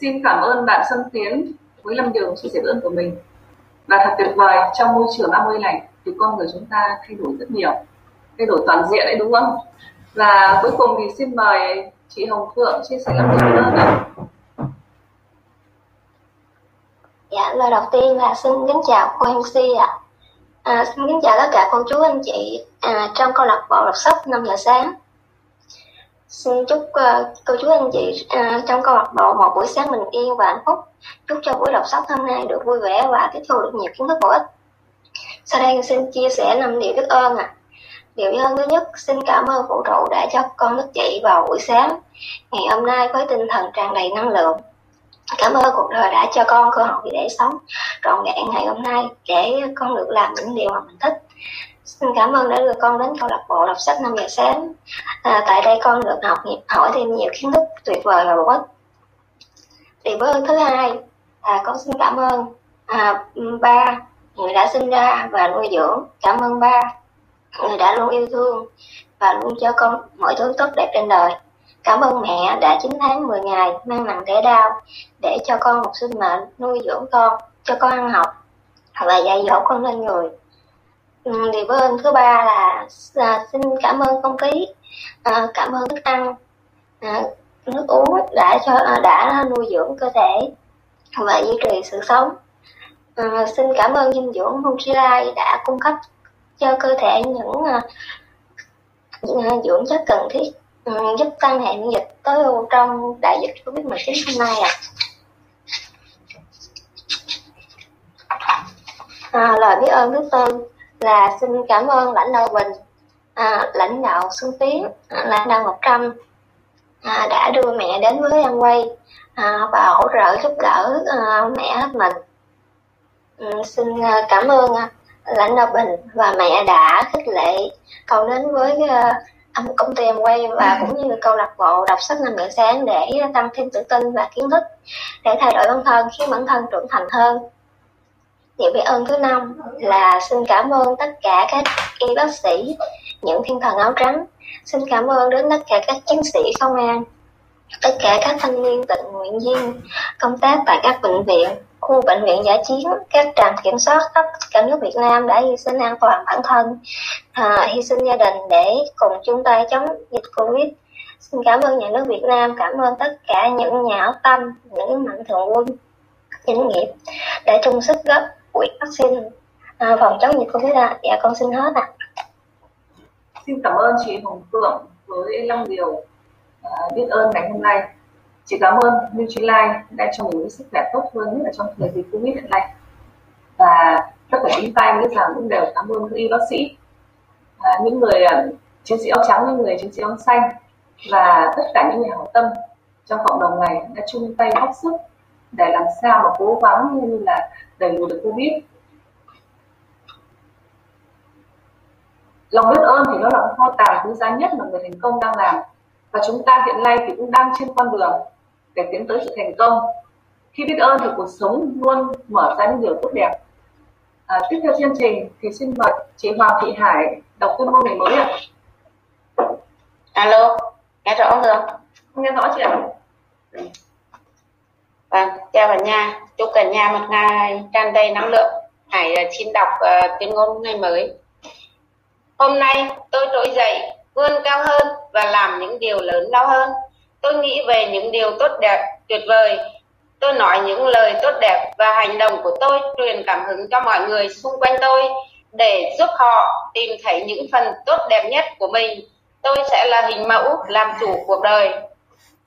xin cảm ơn bạn Xuân Tiến với Lâm Đường chia sẻ ơn của mình. Và thật tuyệt vời trong môi trường 50 này thì con người chúng ta thay đổi rất nhiều, thay đổi toàn diện đấy đúng không? Và cuối cùng thì xin mời chị Hồng Phượng chia sẻ Lâm Đường ơn ạ. Dạ, lời đầu tiên là xin kính chào cô MC ạ. À, xin kính chào tất cả cô chú anh chị à, trong câu lạc bộ đọc sách 5 giờ sáng. Xin chúc uh, cô chú anh chị uh, trong câu lạc bộ một buổi sáng bình yên và hạnh phúc. Chúc cho buổi đọc sách hôm nay được vui vẻ và tiếp thu được nhiều kiến thức bổ ích. Sau đây xin chia sẻ năm điều biết ơn ạ. À. Điều biết ơn thứ nhất, xin cảm ơn vũ trụ đã cho con thức dậy vào buổi sáng. Ngày hôm nay với tinh thần tràn đầy năng lượng. Cảm ơn cuộc đời đã cho con cơ hội để sống trọn vẹn ngày hôm nay để con được làm những điều mà mình thích Xin cảm ơn đã đưa con đến câu lạc bộ đọc sách 5 giờ sáng. À, tại đây con được học hỏi thêm nhiều kiến thức tuyệt vời và bổ ích. Điều ơn thứ hai, à, con xin cảm ơn à, ba người đã sinh ra và nuôi dưỡng. Cảm ơn ba người đã luôn yêu thương và luôn cho con mọi thứ tốt đẹp trên đời. Cảm ơn mẹ đã 9 tháng 10 ngày mang nặng thể đau để cho con một sinh mệnh nuôi dưỡng con, cho con ăn học và dạy dỗ con lên người Ừ, điều biết ơn thứ ba là à, xin cảm ơn không khí à, cảm ơn thức ăn à, nước uống đã cho à, đã nuôi dưỡng cơ thể và duy trì sự sống à, xin cảm ơn dinh dưỡng Nutrilite đã cung cấp cho cơ thể những à, à dưỡng chất cần thiết ừ, giúp tăng hệ miễn dịch tối ưu trong đại dịch Covid 19 hôm nay ạ. À. À, lời biết ơn đức tư là xin cảm ơn lãnh đạo Bình, à, lãnh đạo Xuân Tiến, à, lãnh đạo Ngọc Trâm à, đã đưa mẹ đến với An Quay à, và hỗ trợ giúp đỡ à, mẹ hết mình. Ừ, xin à, cảm ơn à, lãnh đạo Bình và mẹ đã khích lệ con đến với uh, công ty em quay và cũng như câu lạc bộ đọc sách năm giờ sáng để tăng thêm tự tin và kiến thức để thay đổi bản thân khiến bản thân trưởng thành hơn những biết ơn thứ năm là xin cảm ơn tất cả các y bác sĩ, những thiên thần áo trắng. Xin cảm ơn đến tất cả các chiến sĩ công an, tất cả các thanh niên tình nguyện viên công tác tại các bệnh viện, khu bệnh viện giải chiến, các trạm kiểm soát khắp cả nước Việt Nam đã hy sinh an toàn bản thân, à, hy sinh gia đình để cùng chung tay chống dịch Covid. Xin cảm ơn nhà nước Việt Nam, cảm ơn tất cả những nhà hảo tâm, những mạnh thường quân, doanh nghiệp đã chung sức góp quỹ vaccine. À, phòng chống dịch covid ạ. Dạ con xin hết ạ. Xin cảm ơn chị Hồng Phượng với long điều à, biết ơn ngày hôm nay. Chị cảm ơn Nutrilite đã cho mình sức khỏe tốt hơn nhất là trong thời dịch covid hiện nay. Và tất cả chúng ta nghĩ rằng cũng đều cảm ơn các y bác sĩ à, những người à, chiến sĩ áo trắng những người chiến sĩ áo xanh và tất cả những người hảo tâm trong cộng đồng này đã chung tay góp sức để làm sao mà cố gắng như là đẩy lùi được covid. Lòng biết ơn thì nó là kho tàng quý giá nhất mà người thành công đang làm. Và chúng ta hiện nay thì cũng đang trên con đường để tiến tới sự thành công. Khi biết ơn thì cuộc sống luôn mở ra những điều tốt đẹp. À, tiếp theo chương trình thì xin mời chị Hoàng Thị Hải đọc tuyên ngôn ngày mới ạ. Alo nghe rõ không nghe rõ chị ạ Vâng, chào cả nhà. Chúc cả nhà một ngày tràn đầy năng lượng. Hãy ờ, xin đọc uh, tuyên ngôn ngày mới. Hôm nay tôi trỗi dậy, vươn cao hơn và làm những điều lớn lao hơn. Tôi nghĩ về những điều tốt đẹp, tuyệt vời. Tôi nói những lời tốt đẹp và hành động của tôi truyền cảm hứng cho mọi người xung quanh tôi để giúp họ tìm thấy những phần tốt đẹp nhất của mình. Tôi sẽ là hình mẫu làm chủ cuộc đời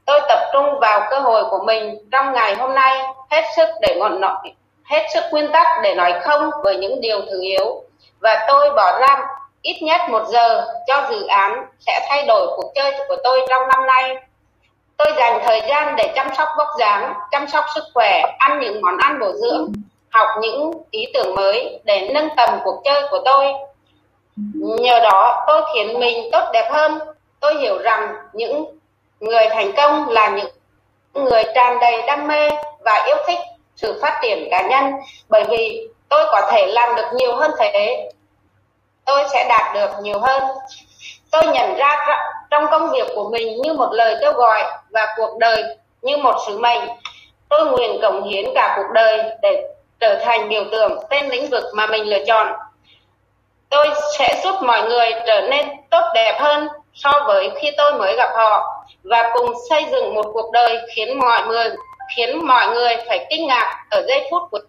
tôi tập trung vào cơ hội của mình trong ngày hôm nay, hết sức để ngọn nọ, hết sức nguyên tắc để nói không với những điều thứ yếu. Và tôi bỏ ra ít nhất một giờ cho dự án sẽ thay đổi cuộc chơi của tôi trong năm nay. Tôi dành thời gian để chăm sóc vóc dáng, chăm sóc sức khỏe, ăn những món ăn bổ dưỡng, học những ý tưởng mới để nâng tầm cuộc chơi của tôi. Nhờ đó, tôi khiến mình tốt đẹp hơn. Tôi hiểu rằng những người thành công là những người tràn đầy đam mê và yêu thích sự phát triển cá nhân, bởi vì tôi có thể làm được nhiều hơn thế. Tôi sẽ đạt được nhiều hơn. Tôi nhận ra trong công việc của mình như một lời kêu gọi và cuộc đời như một sứ mệnh. Tôi nguyện cống hiến cả cuộc đời để trở thành biểu tượng tên lĩnh vực mà mình lựa chọn. Tôi sẽ giúp mọi người trở nên tốt đẹp hơn so với khi tôi mới gặp họ và cùng xây dựng một cuộc đời khiến mọi người, khiến mọi người phải kinh ngạc ở giây phút của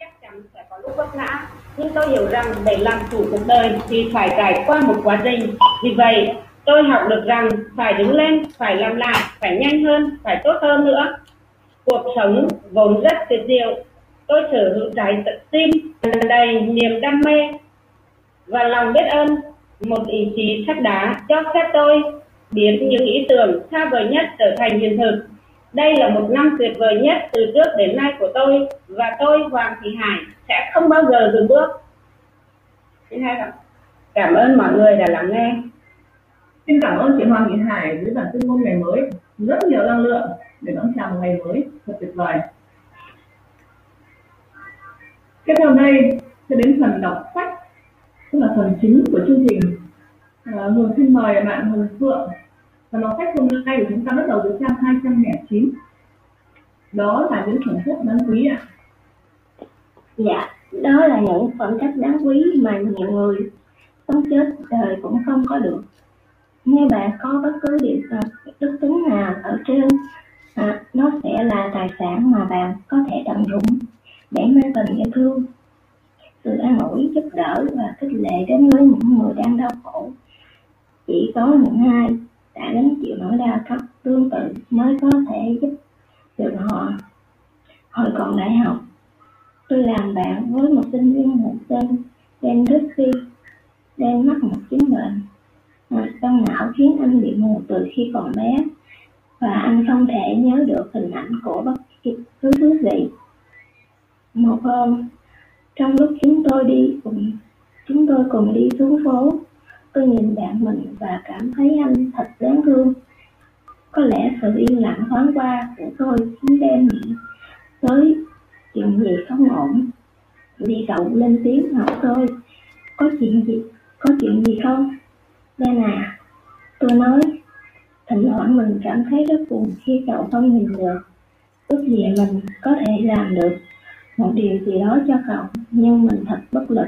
chắc chắn sẽ có lúc vấp ngã, nhưng tôi hiểu rằng để làm chủ cuộc đời thì phải trải qua một quá trình. Vì vậy, tôi học được rằng phải đứng lên, phải làm lại, phải nhanh hơn, phải tốt hơn nữa. Cuộc sống vốn rất tuyệt diệu. Tôi sở hữu trái tim đầy niềm đam mê và lòng biết ơn. Một ý chí sắt đá cho phép tôi biến những ý tưởng xa vời nhất trở thành hiện thực đây là một năm tuyệt vời nhất từ trước đến nay của tôi và tôi Hoàng Thị Hải sẽ không bao giờ dừng bước. Xin hai Cảm ơn mọi người đã lắng nghe. Xin cảm ơn chị Hoàng Thị Hải với bản tuyên ngôn ngày mới rất nhiều năng lượng để đón chào một ngày mới thật tuyệt vời. Tiếp theo đây sẽ đến phần đọc sách, tức là phần chính của chương trình. À, Hường xin mời bạn Hồng Phượng và nó cách hôm nay của chúng ta bắt đầu từ trang 209. Đó là những phẩm chất đáng quý ạ. Dạ, đó là những phẩm chất đáng quý mà nhiều người sống chết đời cũng không có được. Nếu bạn có bất cứ điều à, đức tính nào ở trên, à, nó sẽ là tài sản mà bạn có thể tận dụng để mang tình yêu thương, sự an ủi, giúp đỡ và khích lệ đến với những người đang đau khổ. Chỉ có những ai đã gánh chịu nỗi đau cấp tương tự mới có thể giúp được họ. Hồi còn đại học, tôi làm bạn với một sinh viên một tên Dan Duffy, đang mắc một chứng bệnh ờ, Cân não khiến anh bị mù từ khi còn bé và anh không thể nhớ được hình ảnh của bất cứ thứ gì. Một hôm, trong lúc chúng tôi đi cùng chúng tôi cùng đi xuống phố, tôi nhìn bạn mình và cảm thấy anh thật đáng thương. Có lẽ sự yên lặng thoáng qua của tôi khiến đen nghĩ tới chuyện gì không ổn. đi cậu lên tiếng hỏi tôi, có chuyện gì, có chuyện gì không? Đây à, tôi nói, thỉnh thoảng mình cảm thấy rất buồn khi cậu không nhìn được. Ước gì mình có thể làm được một điều gì đó cho cậu, nhưng mình thật bất lực.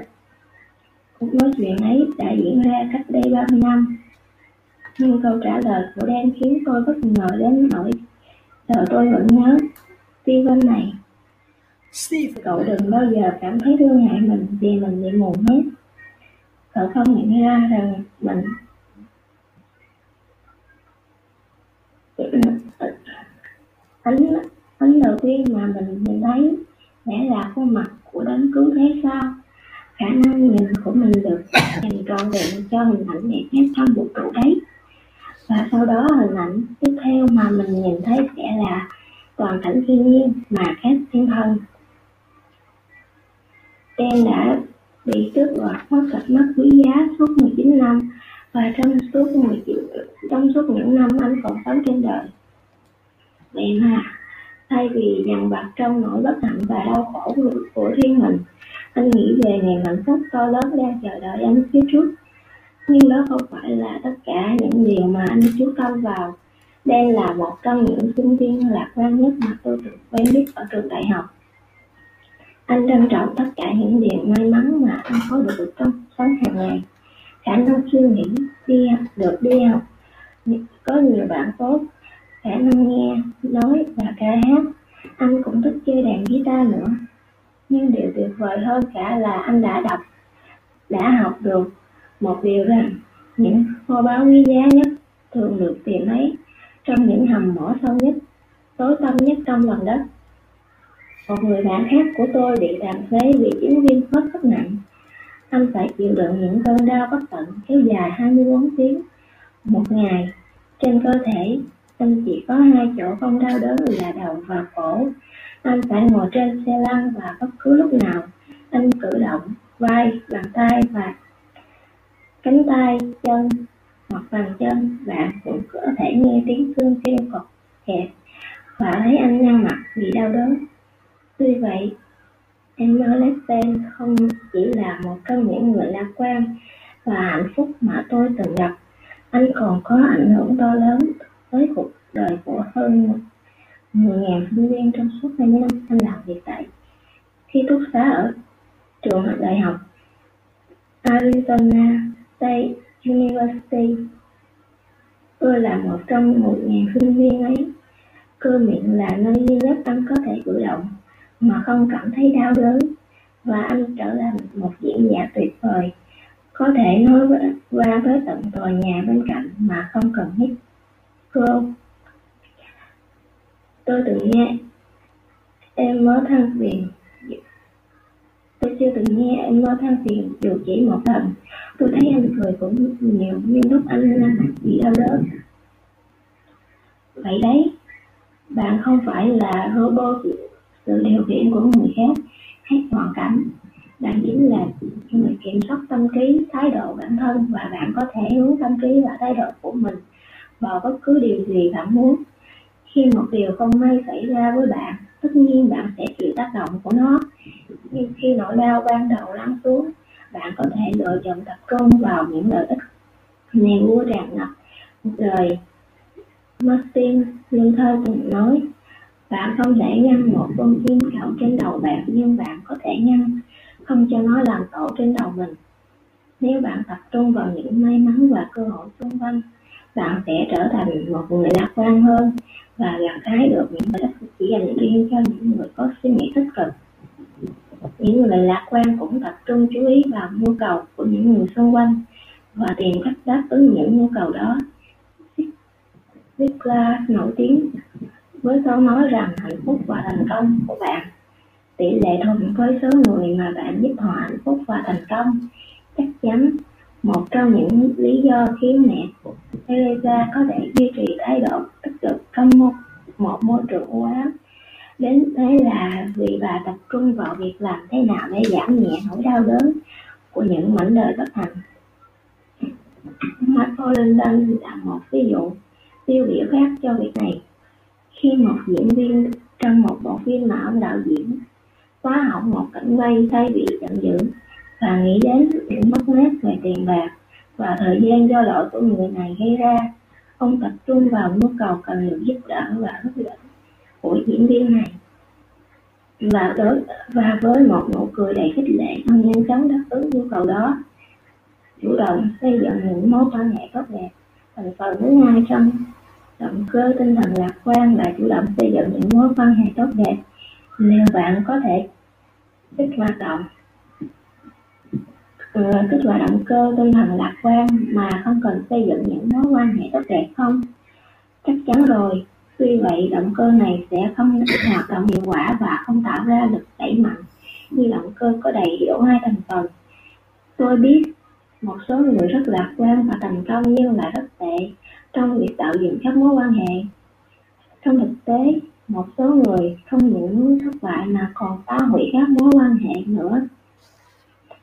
Cuộc nói chuyện ấy đã diễn ra cách đây 30 năm. Nhưng câu trả lời của Dan khiến tôi bất ngờ đến nỗi giờ tôi vẫn nhớ. Steven này, cậu đừng bao giờ cảm thấy thương hại mình vì mình bị mù hết. Cậu không nhận ra rằng mình ánh ánh đầu tiên mà mình nhìn thấy sẽ là khuôn mặt của đấng cứu thế sao khả năng nhìn của mình được. Dành trọn vẹn cho hình ảnh đẹp nhất trong vũ trụ đấy. Và sau đó hình ảnh tiếp theo mà mình nhìn thấy sẽ là toàn cảnh thiên nhiên mà khác thiên thân Đen đã bị tước đoạt mất cặp mắt quý giá suốt 19 năm. Và trong suốt 19, trong suốt những năm anh còn sống trên đời. Vậy mà, thay vì dằn vặt trong nỗi bất hạnh và đau khổ của riêng mình, anh nghĩ về ngàn hạnh phúc to lớn đang chờ đợi anh phía trước. Nhưng đó không phải là tất cả những điều mà anh chú tâm vào. Đây là một trong những sinh viên lạc quan nhất mà tôi được quen biết ở trường đại học. Anh trân trọng tất cả những điều may mắn mà anh có được trong sống hàng ngày. Khả năng suy nghĩ, đi được đi học, có nhiều bạn tốt, khả năng nghe, nói và ca hát. Anh cũng thích chơi đàn guitar nữa. Nhưng điều tuyệt vời hơn cả là anh đã đọc, đã học được một điều rằng những kho báu quý giá nhất thường được tìm thấy trong những hầm mỏ sâu nhất, tối tăm nhất trong lòng đất. Một người bạn khác của tôi bị tàn phế vì chứng viêm khớp rất nặng. Anh phải chịu đựng những cơn đau bất tận kéo dài 24 tiếng một ngày. Trên cơ thể, anh chỉ có hai chỗ không đau đớn là đầu và cổ. Anh phải ngồi trên xe lăn và bất cứ lúc nào anh cử động vai, bàn tay và cánh tay, chân hoặc bàn chân, bạn cũng có thể nghe tiếng xương kêu cọc kẹt và thấy anh nhăn mặt vì đau đớn. Tuy vậy, Emma Lester không chỉ là một trong những người lạc quan và hạnh phúc mà tôi từng gặp, anh còn có ảnh hưởng to lớn tới cuộc đời của hơn 10.000 sinh viên trong suốt 20 năm anh làm việc tại ký túc xá ở trường đại học Arizona State University. Tôi là một trong một ngàn sinh viên ấy. Cơ miệng là nơi duy nhất anh có thể cử động mà không cảm thấy đau đớn, và anh trở thành một diễn giả tuyệt vời, có thể nói qua với tận tòa nhà bên cạnh mà không cần hít tôi từng nghe. Em mới than phiền. Tôi chưa từng nghe em mới than phiền dù chỉ một lần. Tôi thấy anh cười cũng nhiều, nhưng lúc anh la mặt bị đau đớn. Vậy đấy, bạn không phải là robot sự điều khiển của người khác. Hay hoàn cảnh, bạn chính là người kiểm soát tâm trí, thái độ bản thân và bạn có thể hướng tâm trí và thái độ của mình vào bất cứ điều gì bạn muốn khi một điều không may xảy ra với bạn, tất nhiên bạn sẽ chịu tác động của nó. Nhưng khi nỗi đau ban đầu lắng xuống, bạn có thể lựa chọn tập trung vào những lợi ích niềm vui tràn ngập. Đời Martin Luther từng nói, bạn không thể ngăn một con chim cạo trên đầu bạn, nhưng bạn có thể ngăn không cho nó làm tổ trên đầu mình. Nếu bạn tập trung vào những may mắn và cơ hội xung quanh, bạn sẽ trở thành một người lạc quan hơn và gặt hái được những lợi ích chỉ dành riêng cho những người có suy nghĩ tích cực. Những người lạc quan cũng tập trung chú ý vào nhu cầu của những người xung quanh và tìm cách đáp ứng những nhu cầu đó. Vikla nổi tiếng với câu nói rằng hạnh phúc và thành công của bạn. Tỷ lệ thuận với số người mà bạn giúp họ hạnh phúc và thành công, chắc chắn một trong những lý do khiến mẹ của Teresa có thể duy trì thái độ tích cực trong một, một môi trường u ám. Đến thế là vì bà tập trung vào việc làm thế nào để giảm nhẹ nỗi đau đớn của những mảnh đời bất hạnh. Michael London là một ví dụ tiêu biểu khác cho việc này. Khi một diễn viên trong một bộ phim mà ông đạo diễn phá hỏng một cảnh quay thay vì giận dữ và nghĩ đến những mất mát về tiền bạc và thời gian do lỗi của người này gây ra, ông tập trung vào nhu cầu cần được giúp đỡ và hấp dẫn của diễn viên này. Và đối, và với một nụ cười đầy khích lệ, ông nhanh chóng đáp ứng nhu cầu đó, chủ động xây dựng những mối quan hệ tốt đẹp. Thành phần thứ hai trong động cơ tinh thần lạc quan là chủ động xây dựng những mối quan hệ tốt đẹp. Nếu bạn có thể thích hoạt động uh, kích hoạt động cơ tinh thần lạc quan mà không cần xây dựng những mối quan hệ tốt đẹp không? Chắc chắn rồi. Tuy vậy động cơ này sẽ không hoạt động hiệu quả và không tạo ra lực đẩy mạnh như động cơ có đầy đủ hai thành phần. Tôi biết một số người rất lạc quan và thành công nhưng lại rất tệ trong việc tạo dựng các mối quan hệ. Trong thực tế một số người không những thất bại mà còn phá hủy các mối quan hệ nữa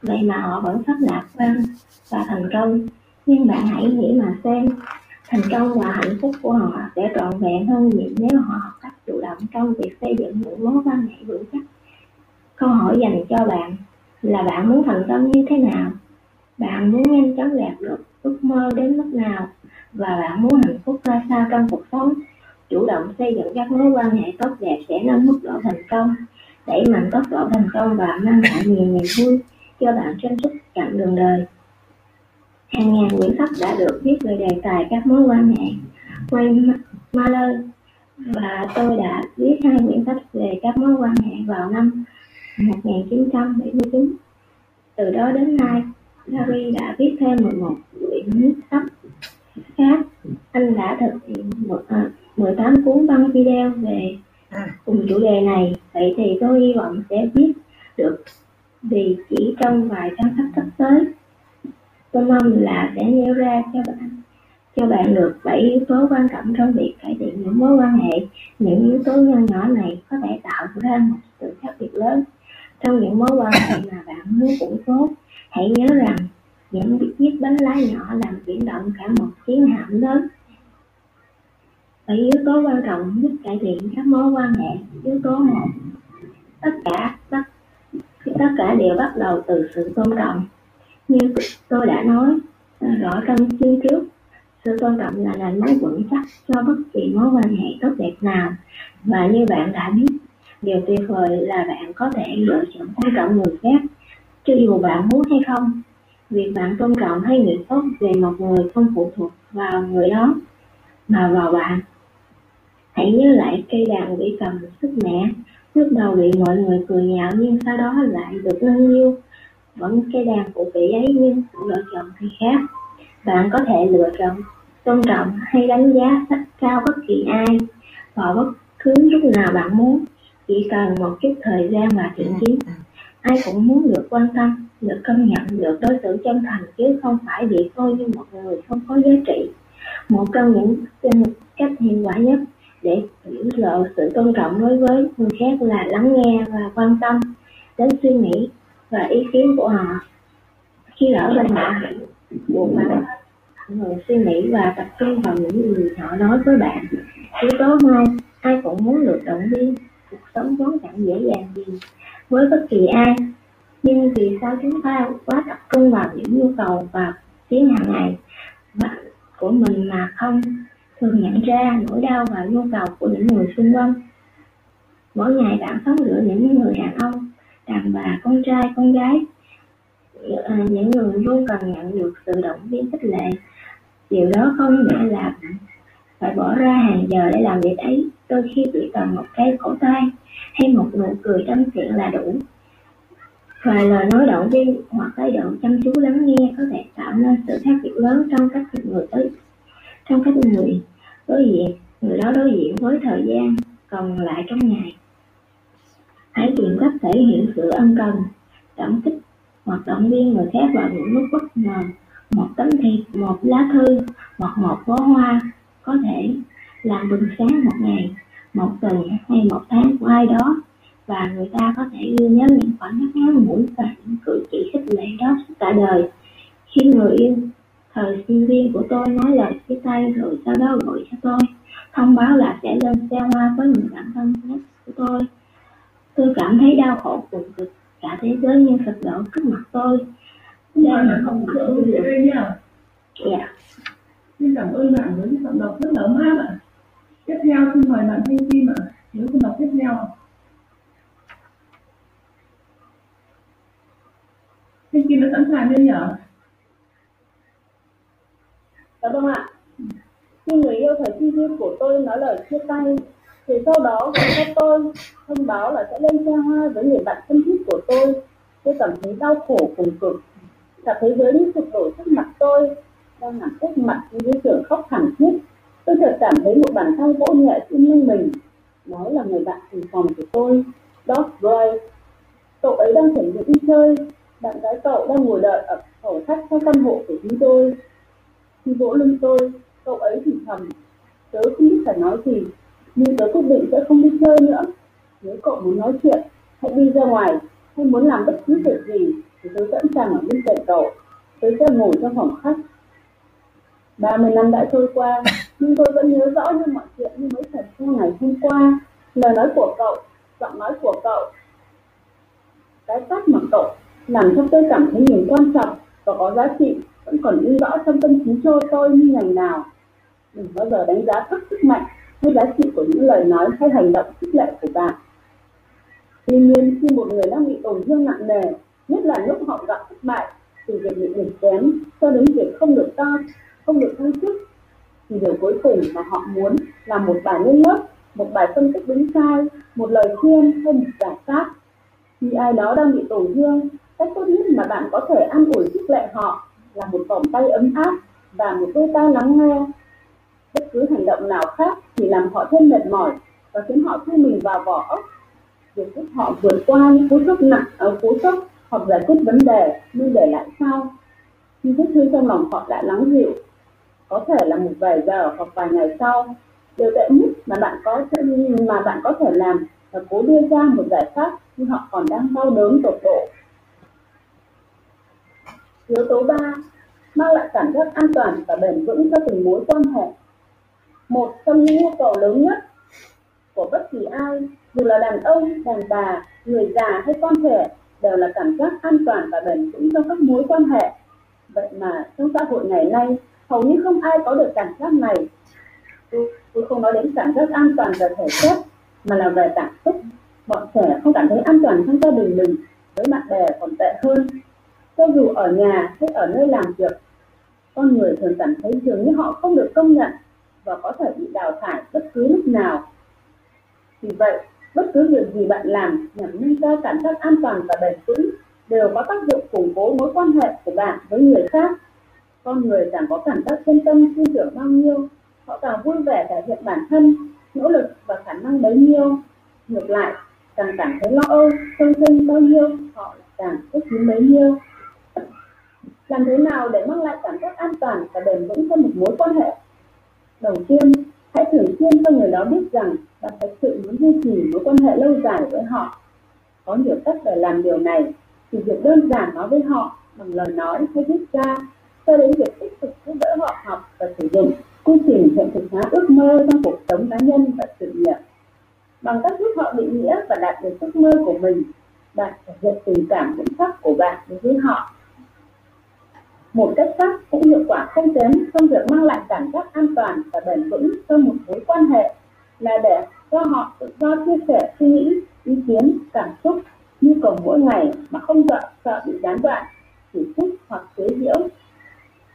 vậy mà họ vẫn rất lạc quan và thành công. Nhưng bạn hãy nghĩ mà xem, thành công và hạnh phúc của họ sẽ trọn vẹn hơn nhiều nếu họ học cách chủ động trong việc xây dựng những mối quan hệ vững chắc. Câu hỏi dành cho bạn là bạn muốn thành công như thế nào? Bạn muốn nhanh chóng đạt được ước mơ đến mức nào? Và bạn muốn hạnh phúc ra sao trong cuộc sống? Chủ động xây dựng các mối quan hệ tốt đẹp sẽ nâng mức độ thành công, đẩy mạnh tốc độ thành công và mang lại nhiều niềm vui cho bạn trên suốt chặng đường đời. Hàng ngàn quyển sách đã được viết về đề tài các mối quan hệ Wayne Mahler và tôi đã viết hai quyển sách về các mối quan hệ vào năm 1979 từ đó đến nay, Larry đã viết thêm 11 quyển sách khác. Anh đã thực hiện 18 à, cuốn băng video về cùng chủ đề này. Vậy thì tôi hy vọng sẽ viết được vì chỉ trong vài trang sách sắp tới. Tôi mong là sẽ nêu ra cho bạn cho bạn được bảy yếu tố quan trọng trong việc cải thiện những mối quan hệ. Những yếu tố nhỏ nhỏ này có thể tạo ra một sự khác biệt lớn trong những mối quan hệ mà bạn muốn củng cố. Hãy nhớ rằng những chiếc bánh lái nhỏ làm chuyển động cả một chiến hạm lớn. Bảy yếu tố quan trọng giúp cải thiện các mối quan hệ. Yếu tố một tất cả tất, tất cả đều bắt đầu từ sự tôn trọng như tôi đã nói à, rõ trong chương trước Sự tôn trọng là nền móng vững chắc cho bất kỳ mối quan hệ tốt đẹp nào. Và như bạn đã biết, điều tuyệt vời là bạn có thể lựa chọn tôn trọng người khác, cho dù bạn muốn hay không. Việc bạn tôn trọng hay nghĩ tốt về một người không phụ thuộc vào người đó, mà vào bạn. Hãy nhớ lại cây đàn bị cầm sức mẹ, lúc đầu bị mọi người cười nhạo nhưng sau đó lại được nâng niu. Vẫn cái đàn của vị ấy nhưng lựa chọn thì khác. Bạn có thể lựa chọn tôn trọng hay đánh giá sách cao bất kỳ ai vào bất cứ lúc nào bạn muốn, chỉ cần một chút thời gian và thiện chí. Ai cũng muốn được quan tâm, được công nhận, được đối xử chân thành chứ không phải bị coi như một người không có giá trị. Một trong những cách hiệu quả nhất để biểu lộ sự tôn trọng đối với người khác là lắng nghe và quan tâm đến suy nghĩ và ý kiến của họ. Khi ở bên họ, buộc bạn người suy nghĩ và tập trung vào những gì họ nói với bạn. Yếu tố hai, ai cũng muốn được động viên, cuộc sống vốn chẳng dễ dàng gì với bất kỳ ai. Nhưng vì sao chúng ta quá tập trung vào những nhu cầu và tiếng hàng ngày của mình mà không thường nhận ra nỗi đau và nhu cầu của những người xung quanh. Mỗi ngày bạn sống giữa những người đàn ông, đàn bà, con trai, con gái, ờ, những người luôn cần nhận được sự động viên khích lệ. Điều đó không nghĩa là phải bỏ ra hàng giờ để làm việc ấy, đôi khi chỉ cần một cái cổ tay hay một nụ cười thân thiện là đủ. Vài lời nói động viên hoặc thái độ chăm chú lắng nghe có thể tạo nên sự khác biệt lớn trong cách người tới trong cách người đối diện, người đó đối diện với thời gian, còn lại trong ngày. Hãy tìm cách thể hiện sự ân cần, cảm kích, hoặc động viên người khác vào những lúc bất ngờ. Một tấm thiệp, một lá thư, hoặc một bó hoa có thể làm bừng sáng một ngày, một tuần hay một tháng của ai đó, và người ta có thể ghi nhớ những khoảnh khắc ngắn ngủi và những cử chỉ khích lệ đó suốt cả đời. Khi người yêu Thời sinh viên của tôi nói lời chia tay rồi sau đó gọi cho tôi, thông báo là sẽ lên xe hoa với người bạn thân nhất của tôi. Tôi cảm thấy đau khổ cùng cực, cả thế giới như sụp đổ trước mặt tôi. Đây là không được ơn đây nha. Dạ. Xin cảm ơn bạn với những giọng đọc rất là ấm áp ạ. Tiếp theo xin mời bạn Thanh Kim ạ. Nếu không đọc tiếp theo. Thanh Kim đã sẵn sàng chưa nhỉ? Dạ vâng ạ. Khi người yêu thời sinh viên của tôi nói lời chia tay, thì sau đó gọi cho tôi thông báo là sẽ lên xe hoa với người bạn thân thiết của tôi. Tôi cảm thấy đau khổ cùng cực. Cả thế giới như sụp đổ trước mặt tôi, đang nằm trước mặt như dưới tưởng khóc thảm thiết. Tôi chợt cảm thấy một bản thân vô nhẹ trên lưng mình. đó là người bạn cùng phòng của tôi, Doc Boy. Cậu ấy đang chuẩn bị đi chơi, bạn gái cậu đang ngồi đợi ở khẩu khách trong căn hộ của chúng tôi khi vỗ lưng tôi, cậu ấy thì thầm, tớ không biết phải nói gì, nhưng tớ quyết định sẽ không đi chơi nữa. Nếu cậu muốn nói chuyện, hãy đi ra ngoài. Hay muốn làm bất cứ việc gì, thì tớ sẵn sàng ở bên cạnh cậu. Tớ sẽ ngồi trong phòng khách. 30 năm đã trôi qua, nhưng tôi vẫn nhớ rõ như mọi chuyện như mới xảy ra ngày hôm qua. Lời nói của cậu, giọng nói của cậu, cái cách mà cậu làm cho tôi cảm thấy mình quan trọng và có giá trị vẫn còn in rõ trong tâm trí cho tôi như ngày nào. Đừng bao giờ đánh giá thấp sức mạnh hay giá trị của những lời nói hay hành động khích lệ của bạn. Tuy nhiên, khi một người đang bị tổn thương nặng nề, nhất là lúc họ gặp thất bại từ việc bị điểm kém cho đến việc không được to, không được thăng chức, thì điều cuối cùng mà họ muốn là một bài lên lớp, một bài phân tích đúng sai, một lời khuyên hay một giải pháp. Khi ai đó đang bị tổn thương, cách tốt nhất mà bạn có thể an ủi khích lệ họ là một vòng tay ấm áp và một đôi tai lắng nghe. Bất cứ hành động nào khác chỉ làm họ thêm mệt mỏi và khiến họ thu mình vào vỏ ốc. Việc giúp họ vượt qua những cú sốc nặng ở cú sốc hoặc giải quyết vấn đề nhưng để lại sau khi vết thương trong lòng họ đã lắng dịu, có thể là một vài giờ hoặc vài ngày sau, điều tệ nhất mà bạn có thể mà bạn có thể làm là cố đưa ra một giải pháp khi họ còn đang đau đớn tột độ. Yếu tố 3 mang lại cảm giác an toàn và bền vững cho từng mối quan hệ. Một trong những nhu cầu lớn nhất của bất kỳ ai, dù là đàn ông, đàn bà, người già hay con trẻ, đều là cảm giác an toàn và bền vững trong các mối quan hệ. Vậy mà trong xã hội ngày nay, hầu như không ai có được cảm giác này tôi, tôi không nói đến cảm giác an toàn về thể chất mà là về cảm xúc bọn trẻ không cảm thấy an toàn trong gia đình mình với bạn bè còn tệ hơn cho dù ở nhà hay ở nơi làm việc, con người thường cảm thấy dường như họ không được công nhận và có thể bị đào thải bất cứ lúc nào. Vì vậy, bất cứ việc gì bạn làm nhằm nâng cao cảm giác an toàn và bền vững đều có tác dụng củng cố mối quan hệ của bạn với người khác. Con người càng có cảm giác yên tâm, tin tưởng bao nhiêu, họ càng vui vẻ thể hiện bản thân, nỗ lực và khả năng bấy nhiêu. Ngược lại, càng cảm thấy lo âu sân sinh bao nhiêu, họ càng ước hiếm bấy nhiêu làm thế nào để mang lại cảm giác an toàn và bền vững cho một mối quan hệ? Đầu tiên, hãy thường xuyên cho người đó biết rằng bạn thật sự muốn duy trì mối quan hệ lâu dài với họ. Có nhiều cách để làm điều này từ việc đơn giản nói với họ bằng lời nói hay viết ra, cho đến việc tích cực giúp đỡ họ học và sử dụng, quy trình hiện thực hóa ước mơ trong cuộc sống cá nhân và sự nghiệp. Bằng cách giúp họ định nghĩa và đạt được ước mơ của mình, bạn thể hiện tình cảm vững chắc của bạn đối với họ một cách khác cũng hiệu quả không kém trong việc mang lại cảm giác an toàn và bền vững cho một mối quan hệ là để cho họ tự do chia sẻ suy nghĩ, ý kiến, cảm xúc, nhu cầu mỗi ngày mà không sợ sợ bị gián đoạn, chỉ trích hoặc chế giễu.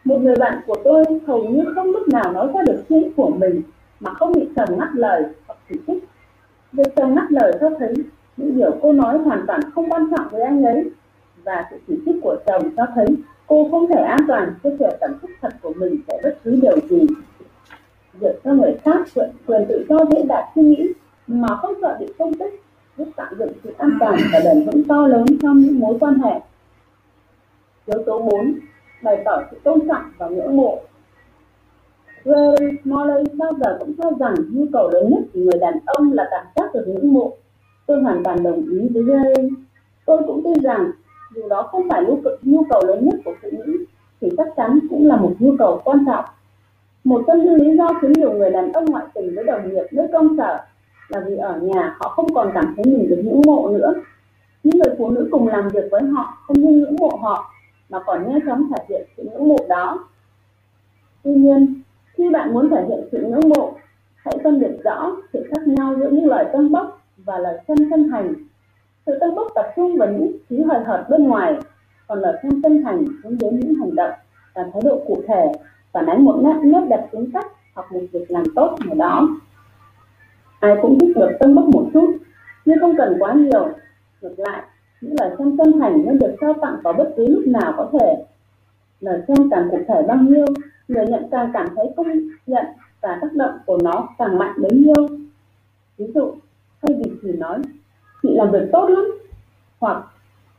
Một người bạn của tôi hầu như không lúc nào nói ra được suy nghĩ của mình mà không bị chồng ngắt lời hoặc chỉ trích. Việc chồng ngắt lời cho thấy những điều cô nói hoàn toàn không quan trọng với anh ấy và sự chỉ trích của chồng cho thấy cô không thể an toàn chia sẻ cảm xúc thật của mình về bất cứ điều gì việc cho người khác quyền, quyền tự do diễn đạt suy nghĩ mà không sợ bị công kích giúp tạo dựng sự an toàn và bền vững to lớn trong những mối quan hệ yếu tố 4 bày tỏ sự tôn trọng và ngưỡng mộ gary Morley bao giờ cũng cho rằng nhu cầu lớn nhất của người đàn ông là cảm giác được ngưỡng mộ. Tôi hoàn toàn đồng ý với gary Tôi cũng tin rằng dù đó không phải nhu cầu, nhu cầu lớn nhất của phụ nữ thì chắc chắn cũng là một nhu cầu quan trọng. Một trong những lý do khiến nhiều người đàn ông ngoại tình với đồng nghiệp nơi công sở là vì ở nhà họ không còn cảm thấy mình được ngưỡng mộ nữa. Những người phụ nữ cùng làm việc với họ không những ngưỡng mộ họ mà còn nhanh chóng thể hiện sự ngưỡng mộ đó. Tuy nhiên, khi bạn muốn thể hiện sự ngưỡng mộ, hãy phân biệt rõ sự khác nhau giữa những lời tân bốc và lời chân chân thành. Sự tân bốc tập trung vào những thứ hời hợt bên ngoài, còn lời chân chân thành hướng đến những hành động và thái độ cụ thể phản ánh một nét nét đẹp tính cách hoặc một việc làm tốt nào đó. Ai cũng thích được tân bốc một chút, nhưng không cần quá nhiều. Ngược lại, những lời khen chân thành nên được trao tặng vào bất cứ lúc nào có thể. Lời khen càng cụ thể bao nhiêu, người nhận càng cảm thấy công nhận và tác động của nó càng mạnh bấy nhiêu. Ví dụ, thay vì chỉ nói, chị làm việc tốt lắm, hoặc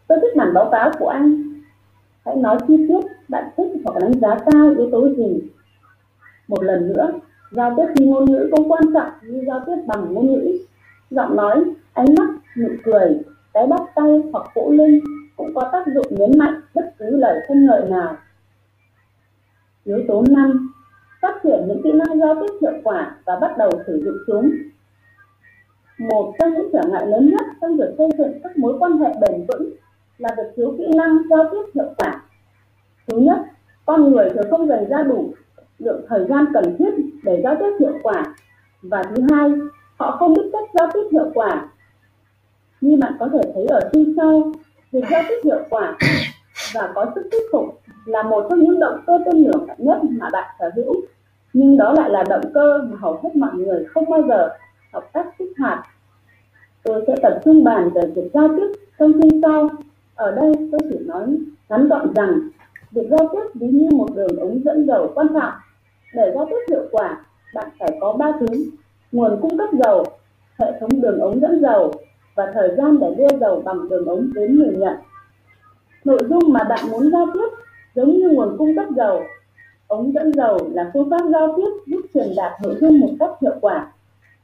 tôi thích bản báo cáo của anh. Hãy nói chi tiết bạn thích hoặc đánh giá cao yếu tố gì. Một lần nữa, giao tiếp khi ngôn ngữ cũng quan trọng như giao tiếp bằng ngôn ngữ. Giọng nói, ánh mắt, nụ cười, cái bắt tay hoặc vỗ lưng cũng có tác dụng nhấn mạnh bất cứ lời khen ngợi nào. Yếu tố 5. Phát triển những kỹ năng giao tiếp hiệu quả và bắt đầu sử dụng chúng. Một trong những trở ngại lớn nhất trong việc xây dựng các mối quan hệ bền vững là việc thiếu kỹ năng giao tiếp hiệu quả. Thứ nhất, con người thường không dành ra đủ lượng thời gian cần thiết để giao tiếp hiệu quả. Và thứ hai, họ không biết cách giao tiếp hiệu quả như bạn có thể thấy ở chi sau việc giao tiếp hiệu quả và có sức thuyết phục là một trong những động cơ tên lửa mạnh nhất mà bạn sở hữu. Nhưng đó lại là động cơ mà hầu hết mọi người không bao giờ học cách kích hoạt. Tôi sẽ tập trung bàn về việc giao tiếp trong chương sau ở đây tôi chỉ nói ngắn gọn rằng việc giao tiếp ví như một đường ống dẫn dầu quan trọng. Để giao tiếp hiệu quả bạn phải có ba thứ. Nguồn cung cấp dầu hệ thống đường ống dẫn dầu và thời gian để đưa dầu bằng đường ống đến người nhận. Nội dung mà bạn muốn giao tiếp giống như nguồn cung cấp dầu. Ống dẫn dầu là phương pháp giao tiếp giúp truyền đạt nội dung một cách hiệu quả.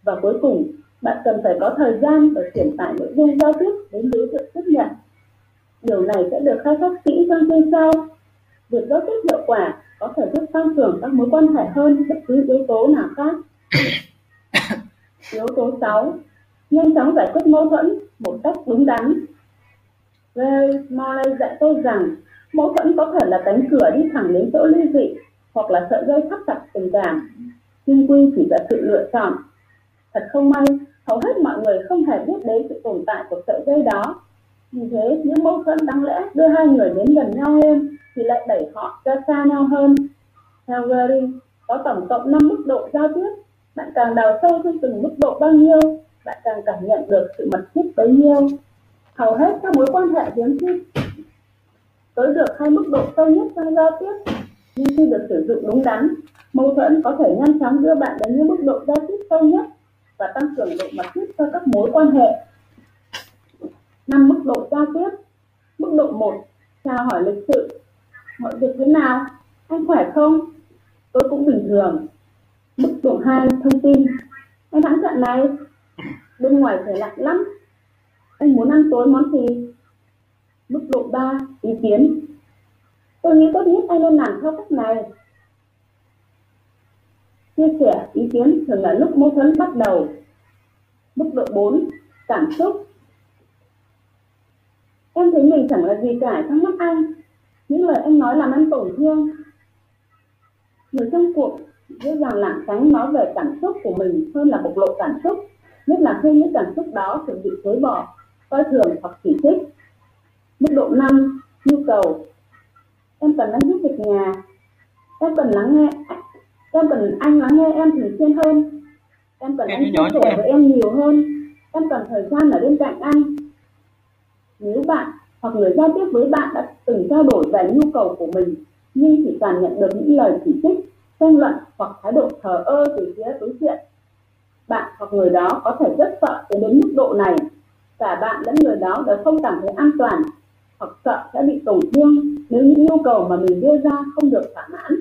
Và cuối cùng, bạn cần phải có thời gian để truyền tải nội dung giao tiếp đến đối tượng tiếp nhận. Điều này sẽ được khai thác kỹ trong chương sau. Việc giao tiếp hiệu quả có thể giúp tăng cường các mối quan hệ hơn bất cứ yếu tố nào khác. Yếu tố 6 nhanh chóng giải quyết mâu thuẫn một cách đúng đắn. Ray dạy tôi rằng, mâu thuẫn có thể là cánh cửa đi thẳng đến chỗ ly dị hoặc là sợi dây thắt chặt tình cảm. Nhưng quy chỉ là sự lựa chọn. Thật không may, hầu hết mọi người không hề biết đến sự tồn tại của sợi dây đó. Vì thế, những mâu thuẫn đáng lẽ đưa hai người đến gần nhau hơn thì lại đẩy họ ra xa nhau hơn. Theo Gary, có tổng cộng 5 mức độ giao tiếp. Bạn càng đào sâu trong từng mức độ bao nhiêu bạn càng cảm nhận được sự mật thiết bấy nhiêu. Hầu hết các mối quan hệ hiếm khi tới được hai mức độ sâu nhất trong giao tiếp. Nhưng khi được sử dụng đúng đắn, mâu thuẫn có thể nhanh chóng đưa bạn đến những mức độ giao tiếp sâu nhất và tăng cường độ mật thiết cho các mối quan hệ. Năm mức độ giao tiếp. Mức độ 1 chào hỏi lịch sự. Mọi việc thế nào? Anh khỏe không? Tôi cũng bình thường. Mức độ 2 thông tin. Anh hãng trận này bên ngoài phải lạnh lắm. Anh muốn ăn tối món gì? Mức độ 3 ý kiến. Tôi nghĩ tốt nhất anh nên làm theo cách này. Chia sẻ ý kiến thường là lúc mâu thuẫn bắt đầu. Mức độ 4 cảm xúc. Em thấy mình chẳng là gì cả trong mắt anh. Những lời anh nói làm anh tổn thương. Người trong cuộc dễ dàng lảng tránh nói về cảm xúc của mình hơn là bộc lộ cảm xúc nhất là khi những cảm xúc đó thường bị chối bỏ coi thường hoặc chỉ trích. Mức độ 5 nhu cầu. Em cần anh giúp việc nhà. Em cần lắng nghe. Em cần anh lắng nghe em thường xuyên hơn. Em cần Nghe anh chia sẻ em. với em nhiều hơn. Em cần thời gian ở bên cạnh anh. Nếu bạn hoặc người giao tiếp với bạn đã từng trao đổi về nhu cầu của mình nhưng chỉ toàn nhận được những lời chỉ trích tranh luận hoặc thái độ thờ ơ từ phía đối diện bạn hoặc người đó có thể rất sợ tới đến mức độ này. Cả bạn lẫn người đó đều không cảm thấy an toàn, hoặc sợ sẽ bị tổn thương nếu những nhu cầu mà mình đưa ra không được thỏa mãn.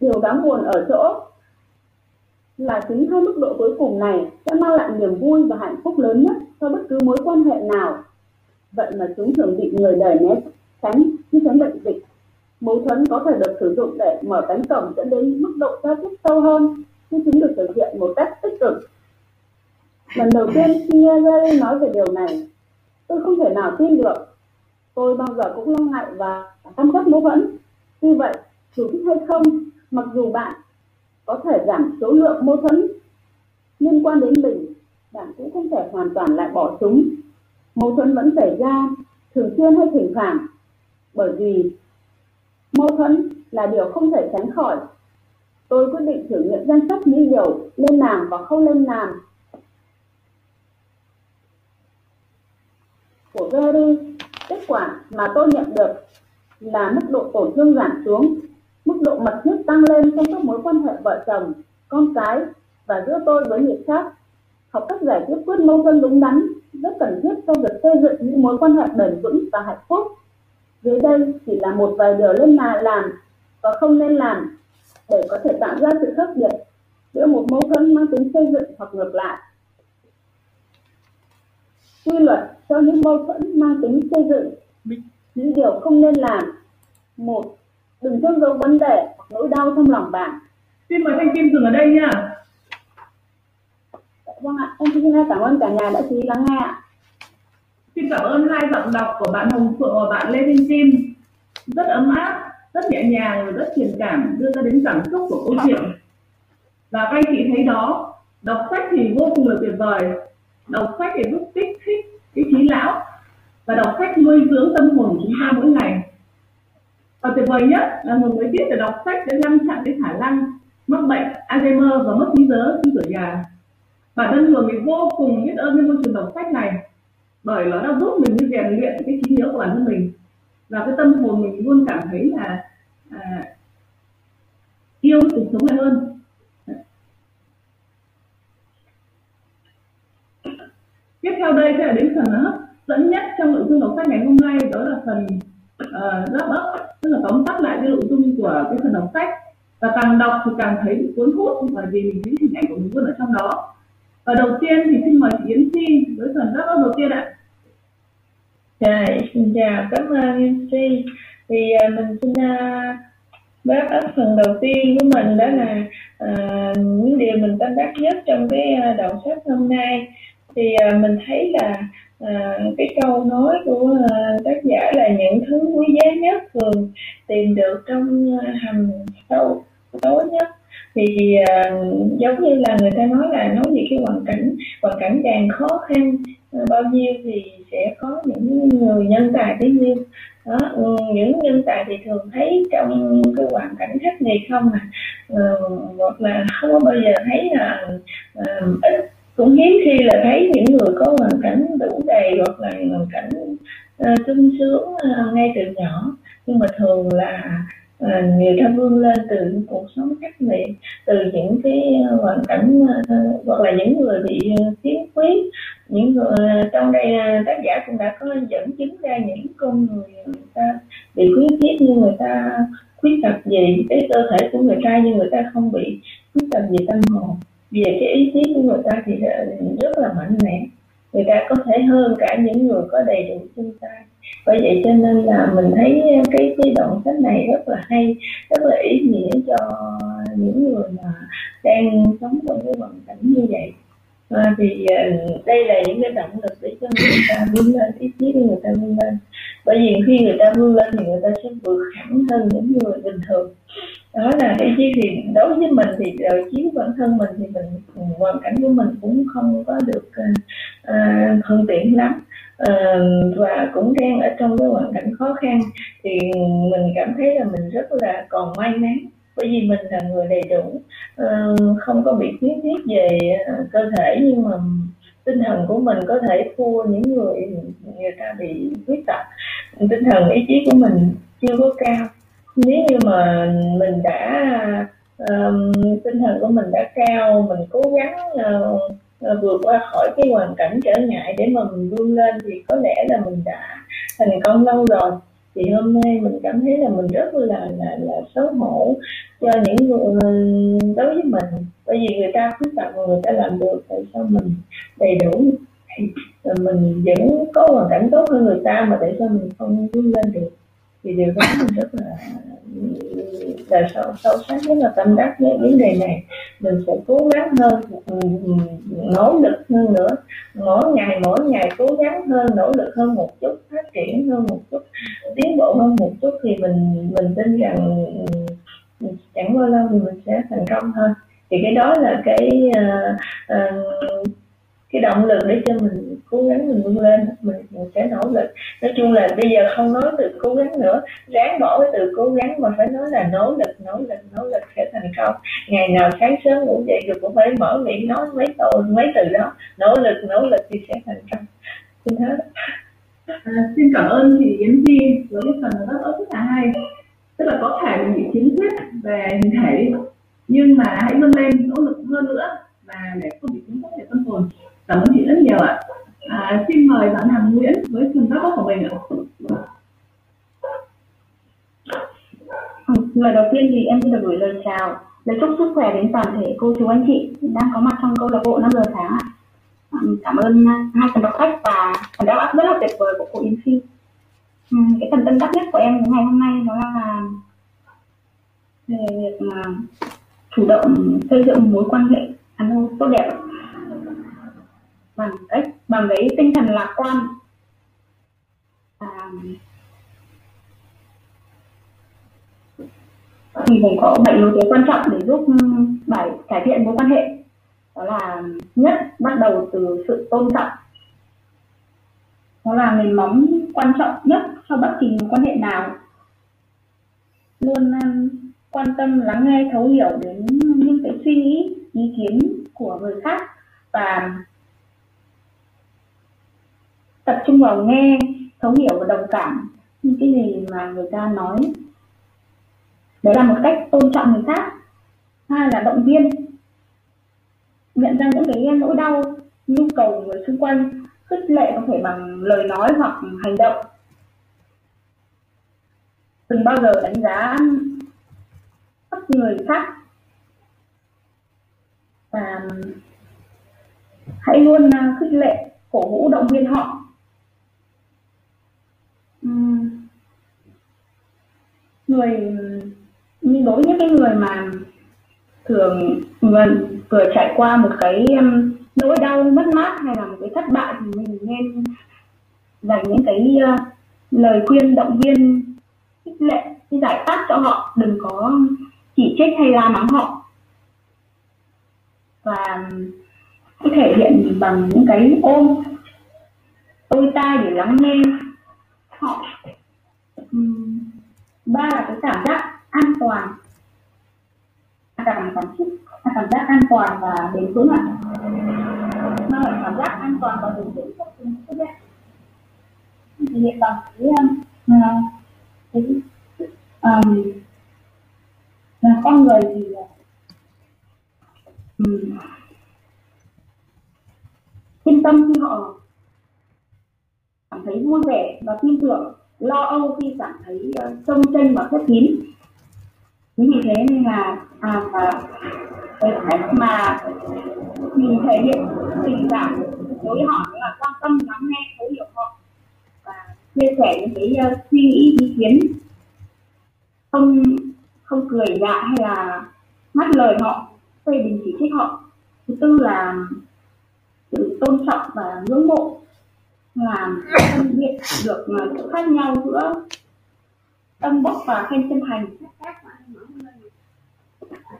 Điều đáng buồn ở chỗ là chính hai mức độ cuối cùng này sẽ mang lại niềm vui và hạnh phúc lớn nhất cho bất cứ mối quan hệ nào. Vậy mà chúng thường bị người đời né tránh như tránh bệnh dịch mâu thuẫn có thể được sử dụng để mở cánh cổng dẫn đến mức độ giao tiếp sâu hơn khi chúng được thực hiện một cách tích cực. Lần đầu tiên khi nghe Gary nói về điều này, tôi không thể nào tin được. Tôi bao giờ cũng lo ngại và tâm ghét mâu thuẫn. Tuy vậy dù thích hay không, mặc dù bạn có thể giảm số lượng mâu thuẫn, liên quan đến mình, bạn cũng không thể hoàn toàn loại bỏ chúng. Mâu thuẫn vẫn xảy ra thường xuyên hay thỉnh thoảng, bởi vì mâu thuẫn là điều không thể tránh khỏi. Tôi quyết định thử nghiệm danh sách những điều nên làm và không nên làm của Gary, kết quả mà tôi nhận được là mức độ tổn thương giảm xuống, mức độ mật thiết tăng lên trong các mối quan hệ vợ chồng, con cái và giữa tôi với người khác. Học cách giải quyết quyết mâu thuẫn đúng đắn rất cần thiết cho việc xây dựng những mối quan hệ bền vững và hạnh phúc dưới đây chỉ là một vài điều nên là làm và không nên làm để có thể tạo ra sự khác biệt giữa một mâu thuẫn mang tính xây dựng hoặc ngược lại. Quy luật cho những mâu thuẫn mang tính xây dựng. Những điều không nên làm. Một đừng chôn giấu vấn đề hoặc nỗi đau trong lòng bạn. Xin mời Thanh Kim dừng ở đây nha. vâng ạ. Em xin cảm ơn cả nhà đã chú ý lắng nghe ạ Xin cảm ơn hai giọng đọc của bạn Hồng Phượng và bạn Lê Minh Kim. Rất ấm áp, rất nhẹ nhàng và rất truyền cảm đưa ra đến cảm xúc của câu chuyện. Và các anh chị thấy đó, đọc sách thì vô cùng là tuyệt vời. Đọc sách thì giúp kích thích cái trí não và đọc sách nuôi dưỡng tâm hồn của chúng ta mỗi ngày. Và tuyệt vời nhất là một người biết để đọc sách để ngăn chặn cái khả năng mắc bệnh Alzheimer và mất trí nhớ khi tuổi già. Bản thân Hường thì vô cùng biết ơn với môi trường đọc sách này bởi nó đã giúp mình rèn luyện cái trí nhớ của bản thân mình. Và cái tâm hồn mình luôn cảm thấy là à, yêu cuộc sống này hơn. Tiếp theo đây sẽ là đến phần hấp dẫn nhất trong nội dung đọc sách ngày hôm nay. Đó là phần uh, wrap up tức là tóm tắt lại cái nội dung của cái phần đọc sách. Và càng đọc thì càng thấy bị cuốn hút bởi vì mình thấy hình ảnh của mình luôn ở trong đó và đầu tiên thì xin mời chị Yến Chi với phần wrap đầu tiên ạ dạ xin chào, cảm ơn MC. Thì uh, mình xin uh, bác ấp phần đầu tiên của mình đó là uh, những điều mình tâm đắc nhất trong cái uh, đoạn sách hôm nay. Thì uh, mình thấy là à, cái câu nói của uh, tác giả là những thứ quý giá nhất thường tìm được trong uh, hầm sâu tối nhất thì uh, giống như là người ta nói là nói về cái hoàn cảnh hoàn cảnh càng khó khăn uh, bao nhiêu thì sẽ có những người nhân tài bấy nhiêu. Đó ừ, những nhân tài thì thường thấy trong cái hoàn cảnh khắc nghiệt không à. Uh, hoặc là không có bao giờ thấy là uh, ít. Cũng hiếm khi là thấy những người có hoàn cảnh đủ đầy hoặc là hoàn cảnh uh, sung sướng uh, ngay từ nhỏ. Nhưng mà thường là Ờ, người ta vươn lên từ những cuộc sống khắc nghiệt từ những cái ờ, hoàn cảnh ờ, hoặc là những người bị khiếm khuyết những người trong đây tác giả cũng đã có dẫn chứng ra những con người người ta bị khuyết khuyết như người ta khuyết tật gì cái cơ thể của người ta, nhưng người ta không bị khuyết tật gì tâm hồn. Về cái ý chí của người ta thì rất là mạnh mẽ người ta có thể hơn cả những người có đầy đủ chân tay. Bởi vậy cho nên là mình thấy cái cái đoạn sách này rất là hay rất là ý nghĩa cho những người mà đang sống trong cái hoàn cảnh như vậy. À, thì ờ, đây là những cái động lực để cho người ta vươn lên ý chí để người ta vươn lên. Bởi vì khi người ta vươn lên thì người ta sẽ vượt hẳn hơn những người bình thường đó là ý chí thì đối với mình thì đời chiếu bản thân mình thì mình ừ, hoàn cảnh của mình cũng không có được uh, uh, thuận tiện lắm. Uh, và cũng đang ở trong cái hoàn cảnh khó khăn thì mình cảm thấy là mình rất là còn may mắn. Bởi vì mình là người đầy đủ uh, không có bị khuyết khuyết về cơ thể nhưng mà tinh thần của mình có thể thua những người người ta bị khuyết tật. Tinh thần ý chí của mình chưa có cao nếu như mà mình đã um, tinh thần của mình đã cao mình cố gắng uh, vượt qua khỏi cái hoàn cảnh trở ngại để mà mình vươn lên thì có lẽ là mình đã thành công lâu rồi. Thì hôm nay mình cảm thấy là mình rất là là là xấu hổ cho những người ờ, đối với mình. Bởi vì người ta khuyết tật mà người ta làm được tại sao mình đầy đủ? Mình vẫn có hoàn cảnh tốt hơn người ta mà tại sao mình không vươn lên được? Thì điều đó mình rất là là sâu, sâu sắc rất là tâm đắc với vấn đề này mình sẽ cố gắng hơn ừ, ừ, nỗ lực hơn nữa. Mỗi ngày mỗi ngày cố gắng hơn nỗ lực hơn một chút phát triển hơn một chút tiến bộ hơn một chút thì mình mình tin rằng ừ, chẳng bao lâu thì mình sẽ thành công hơn. Thì cái đó là cái uh, uh, cái động lực để cho mình cố gắng mình vươn lên mình, mình sẽ nỗ lực. Nói chung là bây giờ không nói từ cố gắng nữa ráng bỏ cái từ cố gắng mà phải nói là nỗ lực nỗ lực nỗ lực sẽ thành công. Ngày nào sáng sớm ngủ dậy rồi cũng phải mở miệng nói mấy câu mấy từ đó. Nỗ lực nỗ lực thì sẽ thành công. Xin hết. À, xin cảm ơn chị Yến di với cái phần rất rất là hay. Tức là có thể mình bị khiếm khuyết về hình thể nhưng mà hãy vươn lên nỗ lực hơn nữa và để không bị khiếm khuyết về tâm hồn cảm ơn chị rất nhiều ạ. À, xin mời bạn Hằng Nguyễn với phần đáp của mình ạ. Ừ, lời đầu tiên thì em xin được gửi lời chào lời chúc sức khỏe đến toàn thể cô chú anh chị đang có mặt trong câu lạc bộ 5 giờ sáng ạ. Ừ, cảm ơn hai phần đọc sách và phần đáp áp rất là tuyệt vời của cô Yến Phi. Ừ, cái phần tâm đắc nhất của em ngày hôm nay đó là về việc mà chủ động xây dựng mối quan hệ à, ăn tốt đẹp bằng cách bằng cái tinh thần lạc quan. À, thì mình có bảy yếu tố quan trọng để giúp ừ, bài cải thiện mối quan hệ. Đó là nhất bắt đầu từ sự tôn trọng. Đó là nền móng quan trọng nhất cho bất kỳ mối quan hệ nào. Luôn ừ, quan tâm lắng nghe thấu hiểu đến những cái suy nghĩ ý kiến của người khác và tập trung vào nghe, thấu hiểu và đồng cảm những cái gì mà người ta nói. Đấy là một cách tôn trọng người khác. Hai là động viên. Nhận ra những cái nỗi đau, nhu cầu của người xung quanh, khích lệ có thể bằng lời nói hoặc hành động. Đừng bao giờ đánh giá thấp người khác. Và hãy luôn à, khích lệ, cổ vũ, động viên họ người nhưng đối với những cái người mà thường vừa, vừa trải qua một cái um, nỗi đau mất mát hay là một cái thất bại thì mình nên dành những cái uh, lời khuyên động viên khích lệ cái giải pháp cho họ. Đừng có chỉ trích hay la mắng họ. Và có thể hiện bằng những cái ôm đôi tai để lắng nghe họ ba là cái cảm giác an toàn. Cảm cảm xúc cảm giác an toàn và bền vững ạ. Nó là cảm giác an toàn và bền vững cho chúng tôi thì hiện bằng cái cái um, là con người thì à, um, yên tâm khi họ cảm thấy vui vẻ và tin tưởng lo âu khi cảm thấy ờ, uh, trông tranh và khép kín. Chính vì thế nên là à và cái cách mà mình thể hiện tình cảm đối với họ là quan tâm lắng nghe thấu hiểu họ và chia sẻ những cái uh, suy nghĩ ý kiến. Không không cười nhạo hay là ngắt lời họ phê bình chỉ trích họ. Thứ tư là sự tôn trọng và ngưỡng mộ làm phân biệt được sự khác nhau giữa tâm bốc và khen chân thành.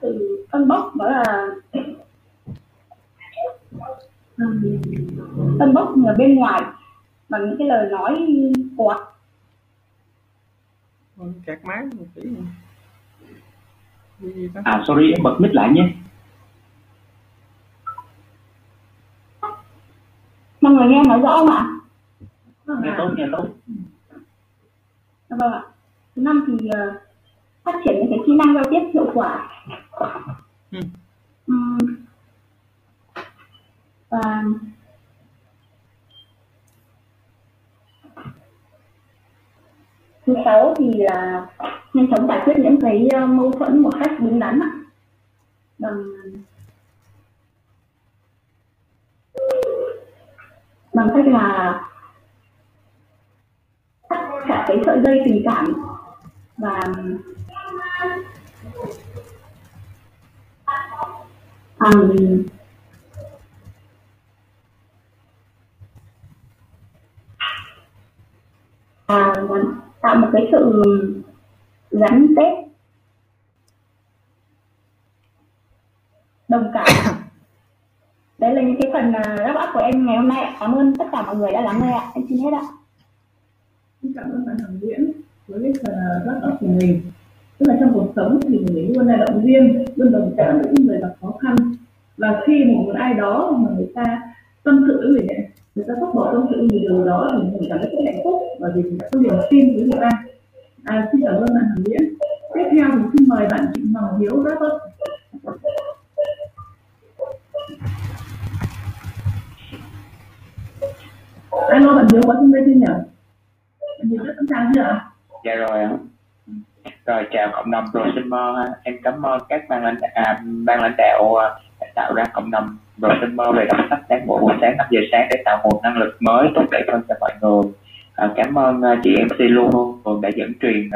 Từ tân bốc đó là tân bốc ở bên ngoài bằng những cái lời nói quạt kẹt máy một tí à sorry em bật mic lại nhé mọi người nghe nói rõ không ạ? Nghe tốt nghe tốt. Vâng ạ. Thứ năm thì uh, phát triển những cái kỹ năng giao tiếp hiệu quả. Ừ. Um, và thứ sáu thì là nhanh chóng giải quyết những cái ờ, mâu thuẫn một cách đúng đắn ạ. Bằng bằng cách là cắt cả cái sợi dây tình cảm và um, à, tạo một cái sự gắn kết đồng cảm đấy là những cái phần à, wrap up của em ngày hôm nay cảm ơn tất cả mọi người đã lắng nghe ạ. Em xin hết ạ. Xin cảm ơn bạn Hồng Nguyễn với cái phần wrap up của mình. Tức là trong cuộc sống thì mình luôn là động viên luôn đồng cảm với những người gặp khó khăn. Và khi một ai đó mà người ta tâm sự với mình ấy, người ta bóc bỏ tâm sự người điều đó thì mình cảm thấy rất hạnh phúc bởi vì mình đã có niềm tin với người ta. À, xin cảm ơn bạn Hồng Nguyễn. Tiếp theo thì xin mời bạn Trịnh Hoàng Hiếu đáp Anh alo bạn Hiếu có xin đây tin nhỉ? Bạn Hiếu rất sẵn sàng chưa ạ? Dạ rồi ạ. Rồi chào cộng đồng Prosumer à, em cảm ơn các ban lãnh à, ban lãnh đạo à, tạo ra cộng đồng. Prosumer về đọc sách sáng bộ buổi sáng 5 giờ sáng để tạo nguồn năng lực mới tốt đẹp hơn cho mọi người. À, cảm ơn à, chị MC luôn luôn đã dẫn truyền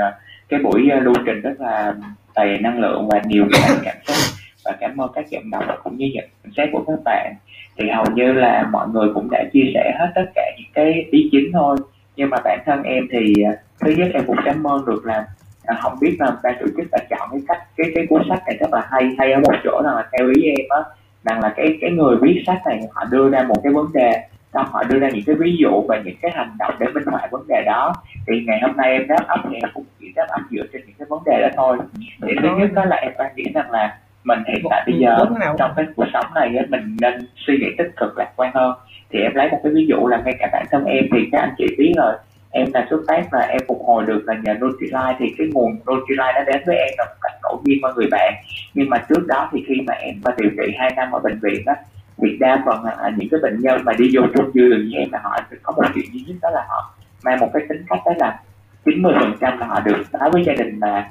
cái buổi lưu trình rất là đầy năng lượng và nhiều cảm xúc và cảm ơn các giọng đọc cũng như nhận xét của các bạn. Thì hầu như là mọi người cũng đã chia sẻ hết tất cả những cái ý chính thôi. Nhưng mà bản thân em thì thứ nhất em cũng cảm ơn được là à, không biết là ban tổ chức đã chọn cái cách cái cái cuốn sách này rất là hay hay ở một chỗ là theo ý em á. Rằng là cái cái người viết sách này họ đưa ra một cái vấn đề xong họ đưa ra những cái ví dụ và những cái hành động để minh họa vấn đề đó. Thì ngày hôm nay em đáp ấp thì em cũng chỉ đáp ấp dựa trên những cái vấn đề đó thôi. Thì thứ nhất đó là em quan điểm rằng là mình hiện tại bây giờ trong cái cuộc sống này mình nên suy nghĩ tích cực lạc quan hơn. Thì em lấy một cái ví dụ là ngay cả bản thân em thì các anh chị biết rồi. Em là xuất phát là em phục hồi được là nhờ Nutrilite thì cái nguồn Nutrilite đã đến với em là một cách ngẫu nhiên qua người bạn. Nhưng mà trước đó thì khi mà em mà điều trị hai năm ở bệnh viện á thì đa phần là những cái bệnh nhân mà đi vô chung giường như em là họ có một chuyện duy nhất đó là họ mang một cái tính cách đó là 90 phần trăm là họ được nói với gia đình là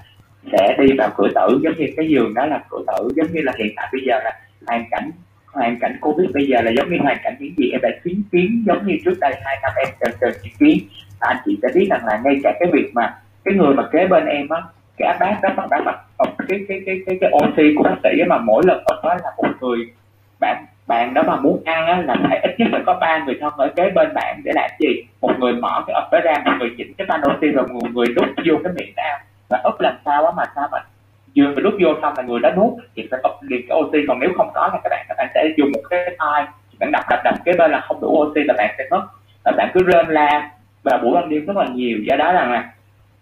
sẽ đi vào cửa tử giống như cái giường đó là cửa tử giống như là hiện tại bây giờ là hoàn cảnh hoàn cảnh covid bây giờ là giống như hoàn cảnh những gì em đã chứng kiến giống như trước đây hai năm em từng từng chứng kiến. Anh chị sẽ biết rằng là ngay cả cái việc mà cái người mà kế bên em á cả bác đó mà bác mà cái cái cái cái cái oxy của bác sĩ mà mỗi lần ở đó là một người bạn bạn đó mà muốn ăn á, là phải ít nhất phải có ba người thân ở kế bên bạn để làm gì? Một người mở cái ập ra một người chỉnh cái van oxy và một người đút vô cái miệng ra và úp làm sao á mà sao mà vừa mà đút vô xong là người đó nuốt, thì phải úp liền cái oxy. Còn nếu không có thì các bạn các bạn sẽ dùng một cái thai bạn đập đập đập cái bên là không đủ oxy là bạn sẽ mất. Và bạn cứ rên la và buổi ban đêm rất là nhiều. Do đó rằng là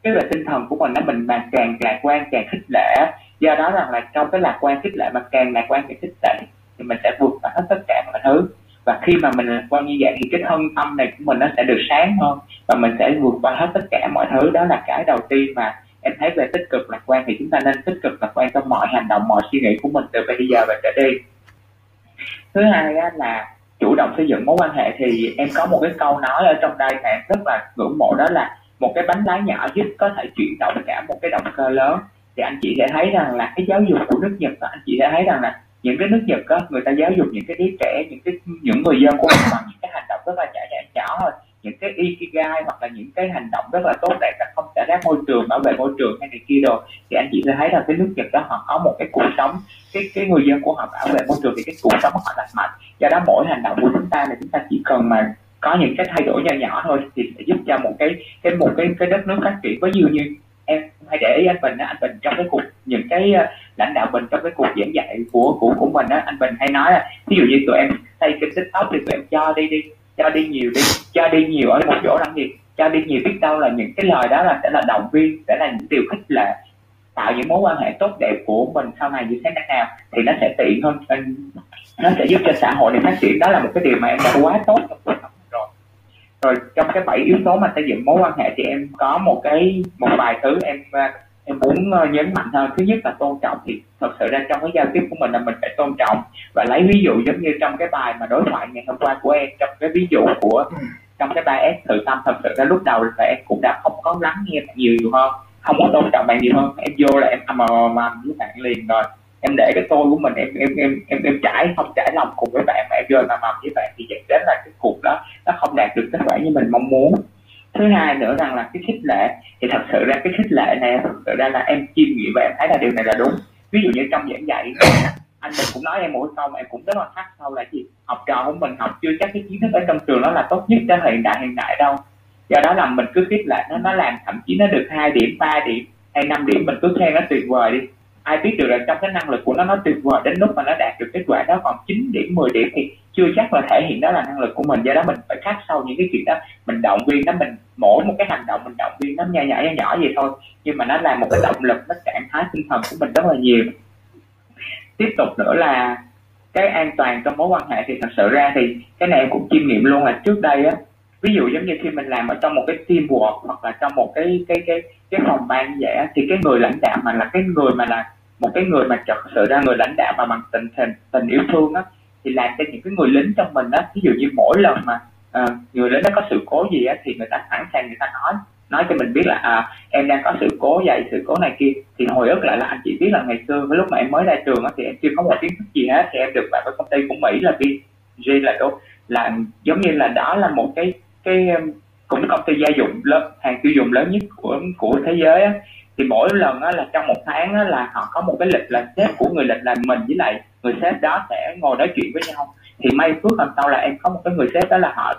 cái về tinh thần của mình nó mình mà càng lạc quan, càng khích lệ do đó rằng là trong cái lạc quan khích lệ mà càng lạc quan càng khích lệ thì mình sẽ vượt qua hết tất cả mọi thứ. Và khi mà mình lạc quan như vậy thì cái thân tâm này của mình nó sẽ được sáng hơn và mình sẽ vượt qua hết tất cả mọi thứ. Đó là cái đầu tiên mà em thấy về tích cực lạc quan thì chúng ta nên tích cực lạc quan trong mọi hành động mọi suy nghĩ của mình từ bây giờ và trở đi. Thứ hai á, là chủ động xây dựng mối quan hệ thì em có một cái câu nói ở trong đây mà em rất là ngưỡng mộ đó là một cái bánh lái nhỏ giúp có thể chuyển động cả một cái động cơ lớn. Thì anh chị sẽ thấy rằng là cái giáo dục của nước Nhật đó, anh chị sẽ thấy rằng là những cái nước Nhật đó, người ta giáo dục những cái đứa trẻ những cái những người dân của mình bằng những cái hành động rất là nhỏ nhỏ nhỏ thôi những cái ikigai hoặc là những cái hành động rất là tốt đẹp là không xả rác môi trường, bảo vệ môi trường hay này kia đồ, thì anh chị sẽ thấy là cái nước Nhật đó họ có một cái cuộc sống, cái cái người dân của họ bảo vệ môi trường thì cái cuộc sống của họ lành mạnh. Do đó mỗi hành động của chúng ta là chúng ta chỉ cần mà có những cái thay đổi nhỏ nhỏ thôi thì sẽ giúp cho một cái cái, một cái cái đất nước phát triển. Với nhiều như em hay để ý anh Bình á, anh Bình trong cái cuộc, những cái ờ, lãnh đạo Bình trong cái cuộc giảng dạy của của của mình á, anh Bình hay nói là ví dụ như tụi em xây kênh tiktok thì tụi em cho đi đi cho đi nhiều đi cho đi nhiều ở một chỗ làm việc cho đi nhiều biết đâu là những cái lời đó là sẽ là động viên, sẽ là những điều khích lệ, tạo những mối quan hệ tốt đẹp của mình sau này như thế nào thì nó sẽ tiện hơn. Nó sẽ giúp cho xã hội này phát triển. Đó là một cái điều mà em đã quá tốt trong cuộc sống rồi. Rồi trong cái bảy yếu tố mà xây dựng mối quan hệ thì em có một cái, một vài thứ em à, em muốn ờ, nhấn mạnh hơn. Thứ nhất là tôn trọng thì thật sự ra trong cái giao tiếp của mình là mình phải tôn trọng và lấy ví dụ giống như trong cái bài mà đối thoại ngày hôm qua của em trong cái ví dụ của trong cái bài S thử tâm thật sự ra lúc đầu là em cũng đã không có lắng nghe bạn nhiều hơn không có tôn trọng bạn nhiều hơn. Em vô là em ầm ầm ầm với bạn liền rồi. Em để cái tôi của mình em em em em em trải không trải lòng cùng với bạn mà em vô mà mầm với bạn thì dẫn đến là cái cuộc đó nó không đạt được kết quả như mình mong muốn thứ hai nữa rằng là cái khích lệ, thì thật sự ra cái khích lệ này thật sự ra là em chiêm nghiệm và em thấy là điều này là đúng. Ví dụ như trong giảng dạy, anh mình cũng nói em mỗi câu mà em cũng rất là thắc sâu là gì? Học trò của mình, học chưa chắc cái kiến thức ở trong trường nó là tốt nhất cho hiện đại hiện đại đâu. Do đó là mình cứ khích lệ, nó nó làm thậm chí nó được hai điểm, ba điểm hay năm điểm, mình cứ khen nó tuyệt vời đi. Ai biết được là trong cái năng lực của nó nó tuyệt vời đến lúc mà nó đạt được kết quả đó còn 9 điểm 10 điểm thì chưa chắc là thể hiện đó là năng lực của mình. Do đó mình phải khắc sâu những cái chuyện đó. Mình động viên nó, mình mỗi một cái hành động mình động viên nó nhỏ nhỏ nhỏ nhỏ vậy thôi. Nhưng mà nó là một cái động lực, nó trạng thái tinh thần của mình rất là nhiều. Tiếp tục nữa là cái an toàn trong mối quan hệ thì thật sự ra thì cái này em cũng chiêm nghiệm luôn là trước đây á, ví dụ giống như khi mình làm ở trong một cái team work hoặc là trong một cái cái cái cái phòng ban như vậy thì cái người lãnh đạo mà là cái người mà là một cái người mà thật sự ra người lãnh đạo mà bằng tình tình tình yêu thương á thì làm cho những cái người lính trong mình á ví dụ như mỗi lần mà uh, người lính nó có sự cố gì á thì người ta sẵn sàng người ta nói nói cho mình biết là à, em đang có sự cố vậy sự cố này kia. Thì hồi ức lại là anh chị biết là ngày xưa với lúc mà em mới ra trường á thì em chưa có một kiến thức gì hết thì em được vào cái công ty của mỹ là BG là đâu là giống như là đó là một cái cái cũng công ty gia dụng lớn hàng tiêu dùng lớn nhất của của thế giới á thì mỗi lần á, là trong một tháng á, là họ có một cái lịch là sếp của người lịch là mình với lại người sếp đó sẽ ngồi nói chuyện với nhau. Thì may phước hôm sau là em có một cái người sếp đó là họ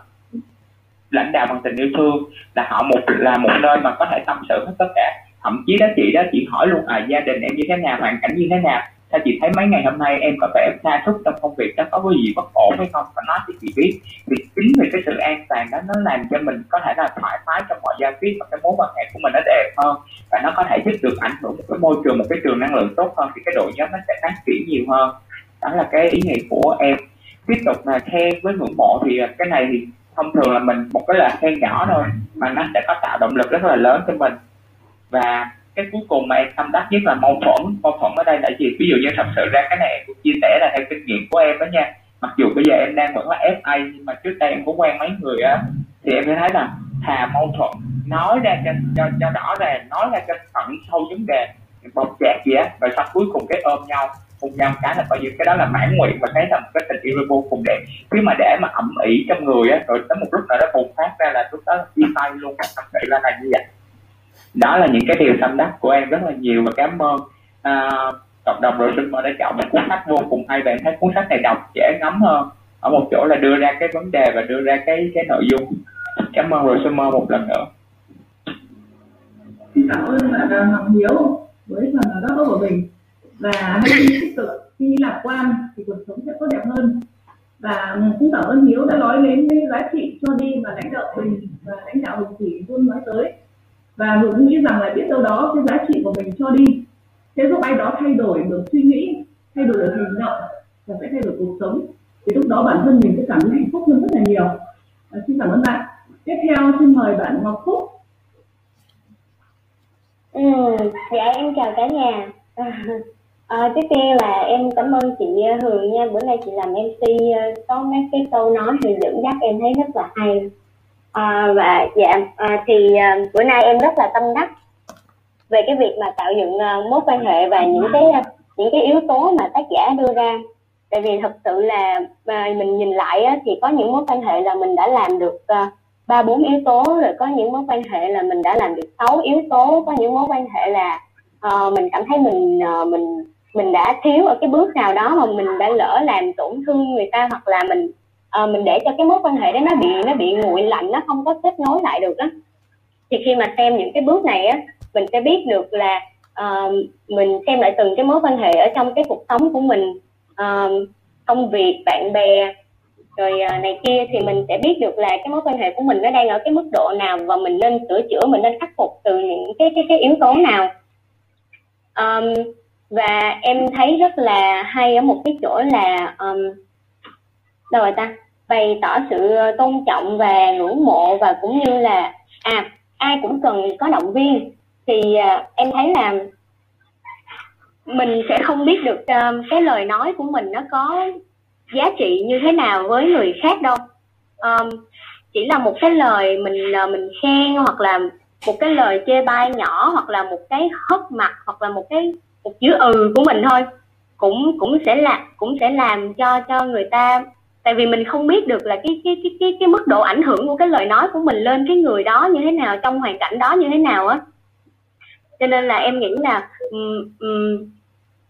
lãnh đạo bằng tình yêu thương là họ một là một nơi mà có thể tâm sự hết tất cả. Thậm chí đó chị đó chị hỏi luôn à gia đình em như thế nào hoàn cảnh như thế nào sao chị thấy mấy ngày hôm nay em có vẻ xa sút trong công việc? Đó có cái gì bất ổn hay không? Và nói thì chị biết. Vì chính vì cái sự an toàn đó, nó làm cho mình có thể là thoải mái trong mọi giao tiếp và cái mối quan hệ của mình nó đẹp hơn. Và nó có thể giúp được ảnh hưởng một cái môi trường, một cái trường năng lượng tốt hơn thì cái đội nhóm nó sẽ phát triển nhiều hơn. Đó là cái ý nghĩa của em. Tiếp tục là khen với ngưỡng mộ thì à, cái này thì thông thường là mình một cái là khen nhỏ thôi, mà nó sẽ có tạo động lực rất là lớn cho mình. Và cái cuối cùng mà em tâm đắc nhất là mâu thuẫn. Mâu thuẫn ở đây là gì? Ví dụ như thật sự ra cái này em cũng chia sẻ là theo kinh nghiệm của em đó nha. Mặc dù bây giờ em đang vẫn là FA nhưng mà trước đây em cũng quen mấy người á thì em sẽ thấy là thà mâu thuẫn nói ra cho cho, cho rõ ràng nói ra cho thẳng sâu vấn đề bọc chẹt gì á rồi sau cuối cùng cái ôm nhau cùng nhau cái là coi như cái đó là mãn nguyện và thấy là một cái tình yêu vô cùng đẹp. Cứ mà để mà ẩm ỉ trong người á rồi tới một lúc nào đó bùng phát ra là lúc đó đi chia tay luôn thật sự là như vậy đó là những cái điều tâm đắc của em rất là nhiều và cảm ơn uh, cộng đồng rồi sinh mơ đã chọn một cuốn sách vô cùng hay. Bạn thấy cuốn sách này đọc dễ ngắm hơn. Ở một chỗ là đưa ra cái vấn đề và đưa ra cái cái nội dung. Cảm ơn rồi sinh mơ một lần nữa. Xin cảm ơn bạn à, Hoàng Hiếu với phần đó của mình. Và hãy tích cực khi lạc quan thì cuộc sống sẽ tốt đẹp hơn. Và ừ, cũng cảm ơn Hiếu đã nói đến cái giá trị cho đi mà lãnh đạo mình và lãnh đạo mình chỉ luôn nói tới và Hùng nghĩ rằng là biết đâu đó cái giá trị của mình cho đi. Sẽ giúp ai đó thay đổi được suy nghĩ thay đổi được hành động và sẽ thay đổi cuộc sống thì lúc đó bản thân mình sẽ cảm thấy hạnh phúc hơn rất là nhiều. À, xin cảm ơn bạn. Tiếp theo xin mời bạn Ngọc Phúc. Ừ, dạ em chào cả nhà. À, à tiếp theo là em cảm ơn chị à, Hường nha, bữa nay chị làm MC à, có mấy cái câu nói thì dẫn dắt em thấy rất là hay. À, và dạ à, thì à, bữa nay em rất là tâm đắc về cái việc mà tạo dựng à, mối quan hệ và những cái những cái yếu tố mà tác giả đưa ra. Tại vì thật sự là à, mình nhìn lại á, thì có những mối quan hệ là mình đã làm được ba bốn yếu tố rồi có những mối quan hệ là mình đã làm được sáu yếu tố có những mối quan hệ là uh, mình cảm thấy mình uh, mình mình đã thiếu ở cái bước nào đó mà mình đã lỡ làm tổn thương người ta hoặc là mình à, mình để cho cái mối quan hệ đó nó bị nó bị nguội lạnh nó không có kết nối lại được á. Thì khi mà xem những cái bước này á mình sẽ biết được là uh, mình xem lại từng cái mối quan hệ ở trong cái cuộc sống của mình uh, công việc bạn bè rồi uh, này kia thì mình sẽ biết được là cái mối quan hệ của mình nó đang ở cái mức độ nào và mình nên sửa chữa mình nên khắc phục từ những cái cái cái yếu tố nào. Um, và em thấy rất là hay ở một cái chỗ là um, đâu rồi ta? Bày tỏ sự tôn trọng và ngưỡng mộ và cũng như là à ai cũng cần có động viên. Thì uh, em thấy là mình sẽ không biết được uh, cái lời nói của mình nó có giá trị như thế nào với người khác đâu. Um, chỉ là một cái lời mình uh, mình khen hoặc là một cái lời chê bai nhỏ hoặc là một cái hất mặt hoặc là một cái một chữ ừ của mình thôi. Cũng cũng sẽ là cũng sẽ làm cho cho người ta tại vì mình không biết được là cái cái cái cái cái mức độ ảnh hưởng của cái lời nói của mình lên cái người đó như thế nào trong hoàn cảnh đó như thế nào á. Cho nên là em nghĩ là um, um,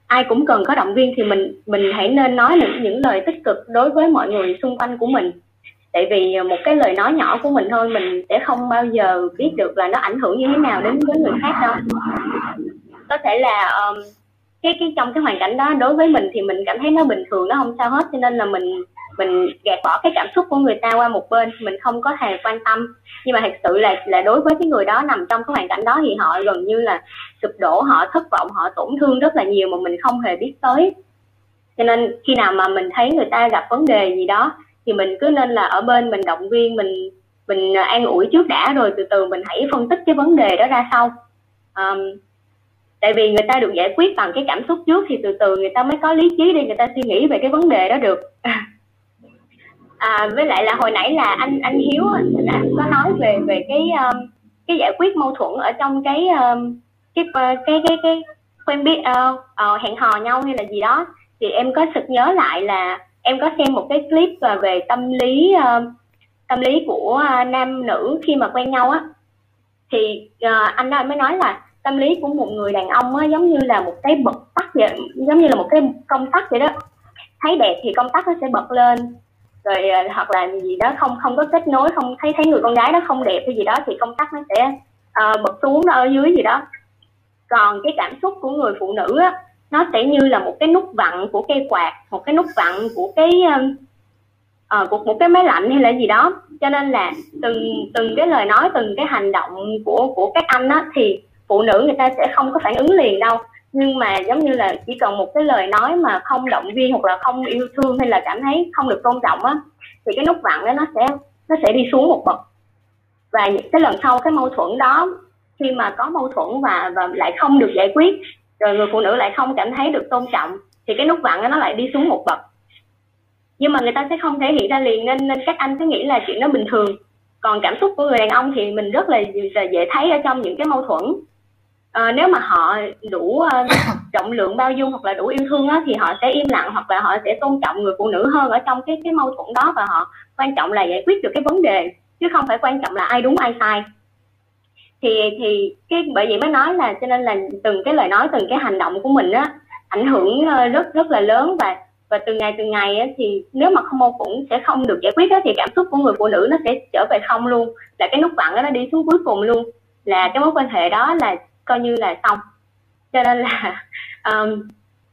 ai cũng cần có động viên thì mình mình hãy nên nói những những lời tích cực đối với mọi người xung quanh của mình. Tại vì một cái lời nói nhỏ của mình thôi mình sẽ không bao giờ biết được là nó ảnh hưởng như thế nào đến với người khác đâu. Có thể là um, cái cái trong cái hoàn cảnh đó đối với mình thì mình cảm thấy nó bình thường nó không sao hết. Cho nên là mình mình gạt bỏ cái cảm xúc của người ta qua một bên mình không có hề quan tâm. Nhưng mà thật sự là là đối với cái người đó nằm trong cái hoàn cảnh đó thì họ gần như là sụp đổ họ thất vọng họ tổn thương rất là nhiều mà mình không hề biết tới. Cho nên khi nào mà mình thấy người ta gặp vấn đề gì đó thì mình cứ nên là ở bên mình động viên mình mình an ủi trước đã rồi từ từ mình hãy phân tích cái vấn đề đó ra sau. Um, tại vì người ta được giải quyết bằng cái cảm xúc trước thì từ từ người ta mới có lý trí để người ta suy nghĩ về cái vấn đề đó được. à, với lại là hồi nãy là anh anh hiếu đã có nói về về cái um, cái giải quyết mâu thuẫn ở trong cái um, cái cái cái cái, cái quen biết uh, uh, hẹn hò nhau hay là gì đó. Thì em có sực nhớ lại là em có xem một cái clip ờ, về tâm lý uh, tâm lý của uh, nam nữ khi mà quen nhau á. Thì uh, anh đó mới nói là tâm lý của một người đàn ông á, giống như là một cái bật tắt vậy giống như là một cái công tắc vậy đó. Thấy đẹp thì công tắc nó sẽ bật lên rồi ờ, hoặc là gì đó không không có kết nối không thấy thấy người con gái đó không đẹp hay gì đó thì công tắc nó sẽ uh, bật xuống nó ở dưới gì đó. Còn cái cảm xúc của người phụ nữ á nó sẽ như là một cái nút vặn của cây quạt một cái nút vặn của cái uh, của một cái máy lạnh hay là gì đó. Cho nên là từng từng cái lời nói từng cái hành động của của các anh á thì phụ nữ người ta sẽ không có phản ứng liền đâu nhưng mà giống như là chỉ cần một cái lời nói mà không động viên hoặc là không yêu thương hay là cảm thấy không được tôn trọng á thì cái nút vặn đó nó sẽ nó sẽ đi xuống một bậc. Và cái lần sau cái mâu thuẫn đó khi mà có mâu thuẫn và và lại không được giải quyết rồi người phụ nữ lại không cảm thấy được tôn trọng thì cái nút vặn đó nó lại đi xuống một bậc. Nhưng mà người ta sẽ không thể hiện ra liền nên nên các anh cứ nghĩ là chuyện đó bình thường. Còn cảm xúc của người đàn ông thì mình rất là, là dễ thấy ở trong những cái mâu thuẫn à, nếu mà họ đủ uh, trọng lượng bao dung hoặc là đủ yêu thương á, thì họ sẽ im lặng hoặc là họ sẽ tôn trọng người phụ nữ hơn ở trong cái cái mâu thuẫn đó và họ quan trọng là giải quyết được cái vấn đề chứ không phải quan trọng là ai đúng ai sai. Thì thì cái bởi vậy mới nói là cho nên là từng cái lời nói từng cái hành động của mình á ảnh hưởng ờ, rất rất là lớn và và từ ngày từ ngày á, thì nếu mà không mâu thuẫn sẽ không được giải quyết á, thì cảm xúc của người phụ nữ nó sẽ trở về không luôn là cái nút vặn đó nó đi xuống cuối cùng luôn. Là cái mối quan hệ đó là coi như là xong. Cho nên là um,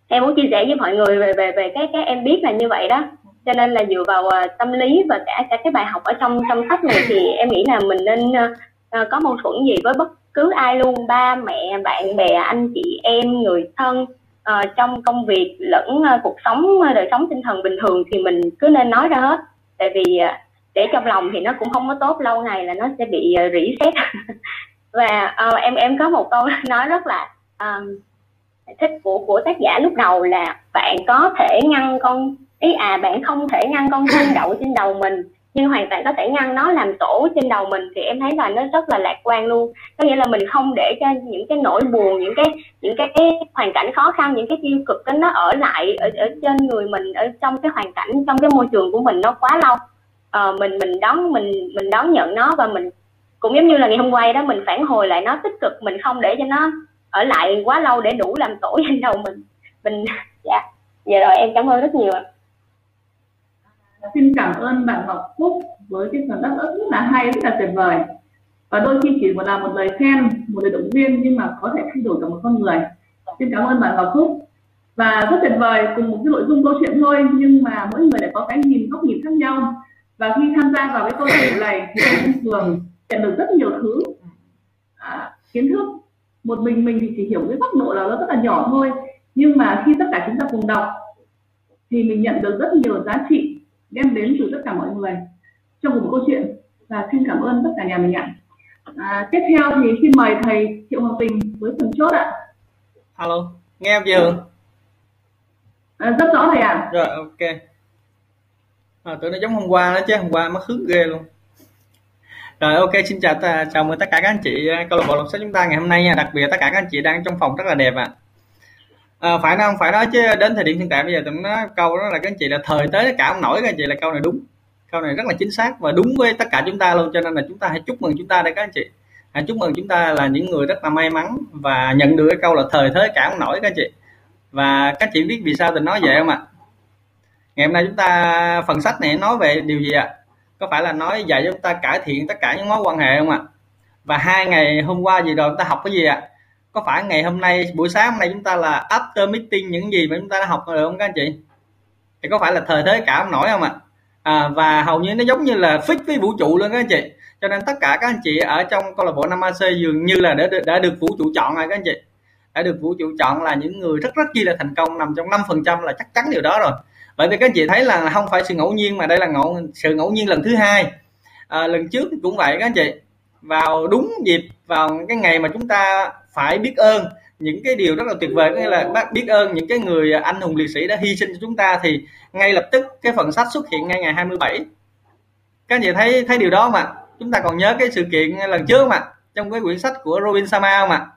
em muốn chia sẻ với mọi người về về về cái cái em biết là như vậy đó. Cho nên là dựa vào uh, tâm lý và cả cả cái bài học ở trong trong sách này thì em nghĩ là mình nên uh, có mâu thuẫn gì với bất cứ ai luôn. Ba mẹ bạn bè anh chị em người thân uh, trong công việc lẫn uh, cuộc sống uh, đời sống tinh thần bình thường thì mình cứ nên nói ra hết. Tại vì uh, để trong lòng thì nó cũng không có tốt lâu ngày là nó sẽ bị uh, rỉ sét và uh, em em có một câu nói rất là um, thích của của tác giả lúc đầu là bạn có thể ngăn con ý à bạn không thể ngăn con chim đậu trên đầu mình nhưng hoàn toàn có thể ngăn nó làm tổ trên đầu mình thì em thấy là nó rất là lạc quan luôn. Có nghĩa là mình không để cho những cái nỗi buồn những cái những cái, hoàn cảnh khó khăn những cái tiêu cực đó nó ở lại ở ở trên người mình ở trong cái hoàn cảnh trong cái môi trường của mình nó quá lâu. Ờ, mình mình đón mình mình đón nhận nó và mình cũng giống như là ngày hôm qua đó, mình phản hồi lại nó tích cực, mình không để cho nó ở lại quá lâu để đủ làm tổ trên đầu mình. Mình dạ. Dạ rồi, em cảm ơn rất nhiều ạ. Xin cảm ơn bạn Ngọc Phúc với cái phần đáp ứng rất là hay, rất là tuyệt vời. Và đôi khi chỉ một là một lời khen, một lời động viên nhưng mà có thể thay đổi cả một con người. Xin cảm ơn bạn Ngọc Phúc. Và rất tuyệt vời, cùng một cái nội dung câu chuyện thôi, nhưng mà mỗi người lại có cái nhìn góc nhìn khác nhau. Và khi tham gia vào cái câu chuyện này thì thông thường nhận được rất nhiều thứ. À, kiến thức một mình mình thì chỉ hiểu cái góc độ nào nó rất là nhỏ thôi. Nhưng mà khi tất cả chúng ta cùng đọc thì mình nhận được rất nhiều giá trị đem đến từ tất cả mọi người. Trong một câu chuyện và xin cảm ơn tất cả nhà mình ạ. À, tiếp theo thì xin mời thầy triệu hoàng tình với phần chốt ạ. Alo nghe em chưa? À, rất rõ thầy ạ. Rồi ok. À, tưởng nó giống hôm qua đó chứ hôm qua mất hứng ghê luôn rồi ok xin chào chào mừng tất cả các anh chị ờ, câu lạc bộ đọc sách chúng ta ngày hôm nay nha. Đặc biệt tất cả các anh chị đang trong phòng rất là đẹp ạ. À. à, phải không? Phải đó chứ đến thời điểm hiện tại bây giờ tụi nó câu đó là các anh chị là thời tới cả ông nổi các anh chị là câu này đúng. Câu này rất là chính xác và đúng với tất cả chúng ta luôn cho nên là chúng ta hãy chúc mừng chúng ta đây các anh chị. Hãy chúc mừng chúng ta là những người rất là may mắn và nhận được cái câu là thời thế cả ông nổi các anh chị. Và các chị biết vì sao tôi nói vậy không ạ? Ngày hôm nay chúng ta phần sách này nói về điều gì ạ? Có phải là nói dạy cho chúng ta cải thiện tất cả những mối quan hệ không ạ? Và hai ngày hôm qua gì rồi chúng ta học cái gì ạ? Có phải ngày hôm nay buổi sáng hôm nay chúng ta là after meeting những gì mà chúng ta đã học được không các anh chị? Thì có phải là thời thế cả nổi không ạ? À, và hầu như nó giống như là fix với vũ trụ luôn các anh chị. Cho nên tất cả các anh chị ở trong câu lạc bộ năm AC dường như là đã, đã được vũ trụ chọn rồi các anh chị. Đã được vũ trụ chọn là những người rất rất chi là thành công nằm trong năm phần trăm là chắc chắn điều đó rồi vậy thì các anh chị thấy là không phải sự ngẫu nhiên mà đây là ngẫu sự ngẫu nhiên lần thứ hai. À, lần trước cũng vậy các anh chị. Vào đúng dịp vào cái ngày mà chúng ta phải biết ơn những cái điều rất là tuyệt vời nghĩa là bác biết ơn những cái người anh hùng liệt sĩ đã hy sinh cho chúng ta thì ngay lập tức cái phần sách xuất hiện ngay ngày 27 các anh chị thấy thấy điều đó mà chúng ta còn nhớ cái sự kiện lần trước mà trong cái quyển sách của Robin Sama mà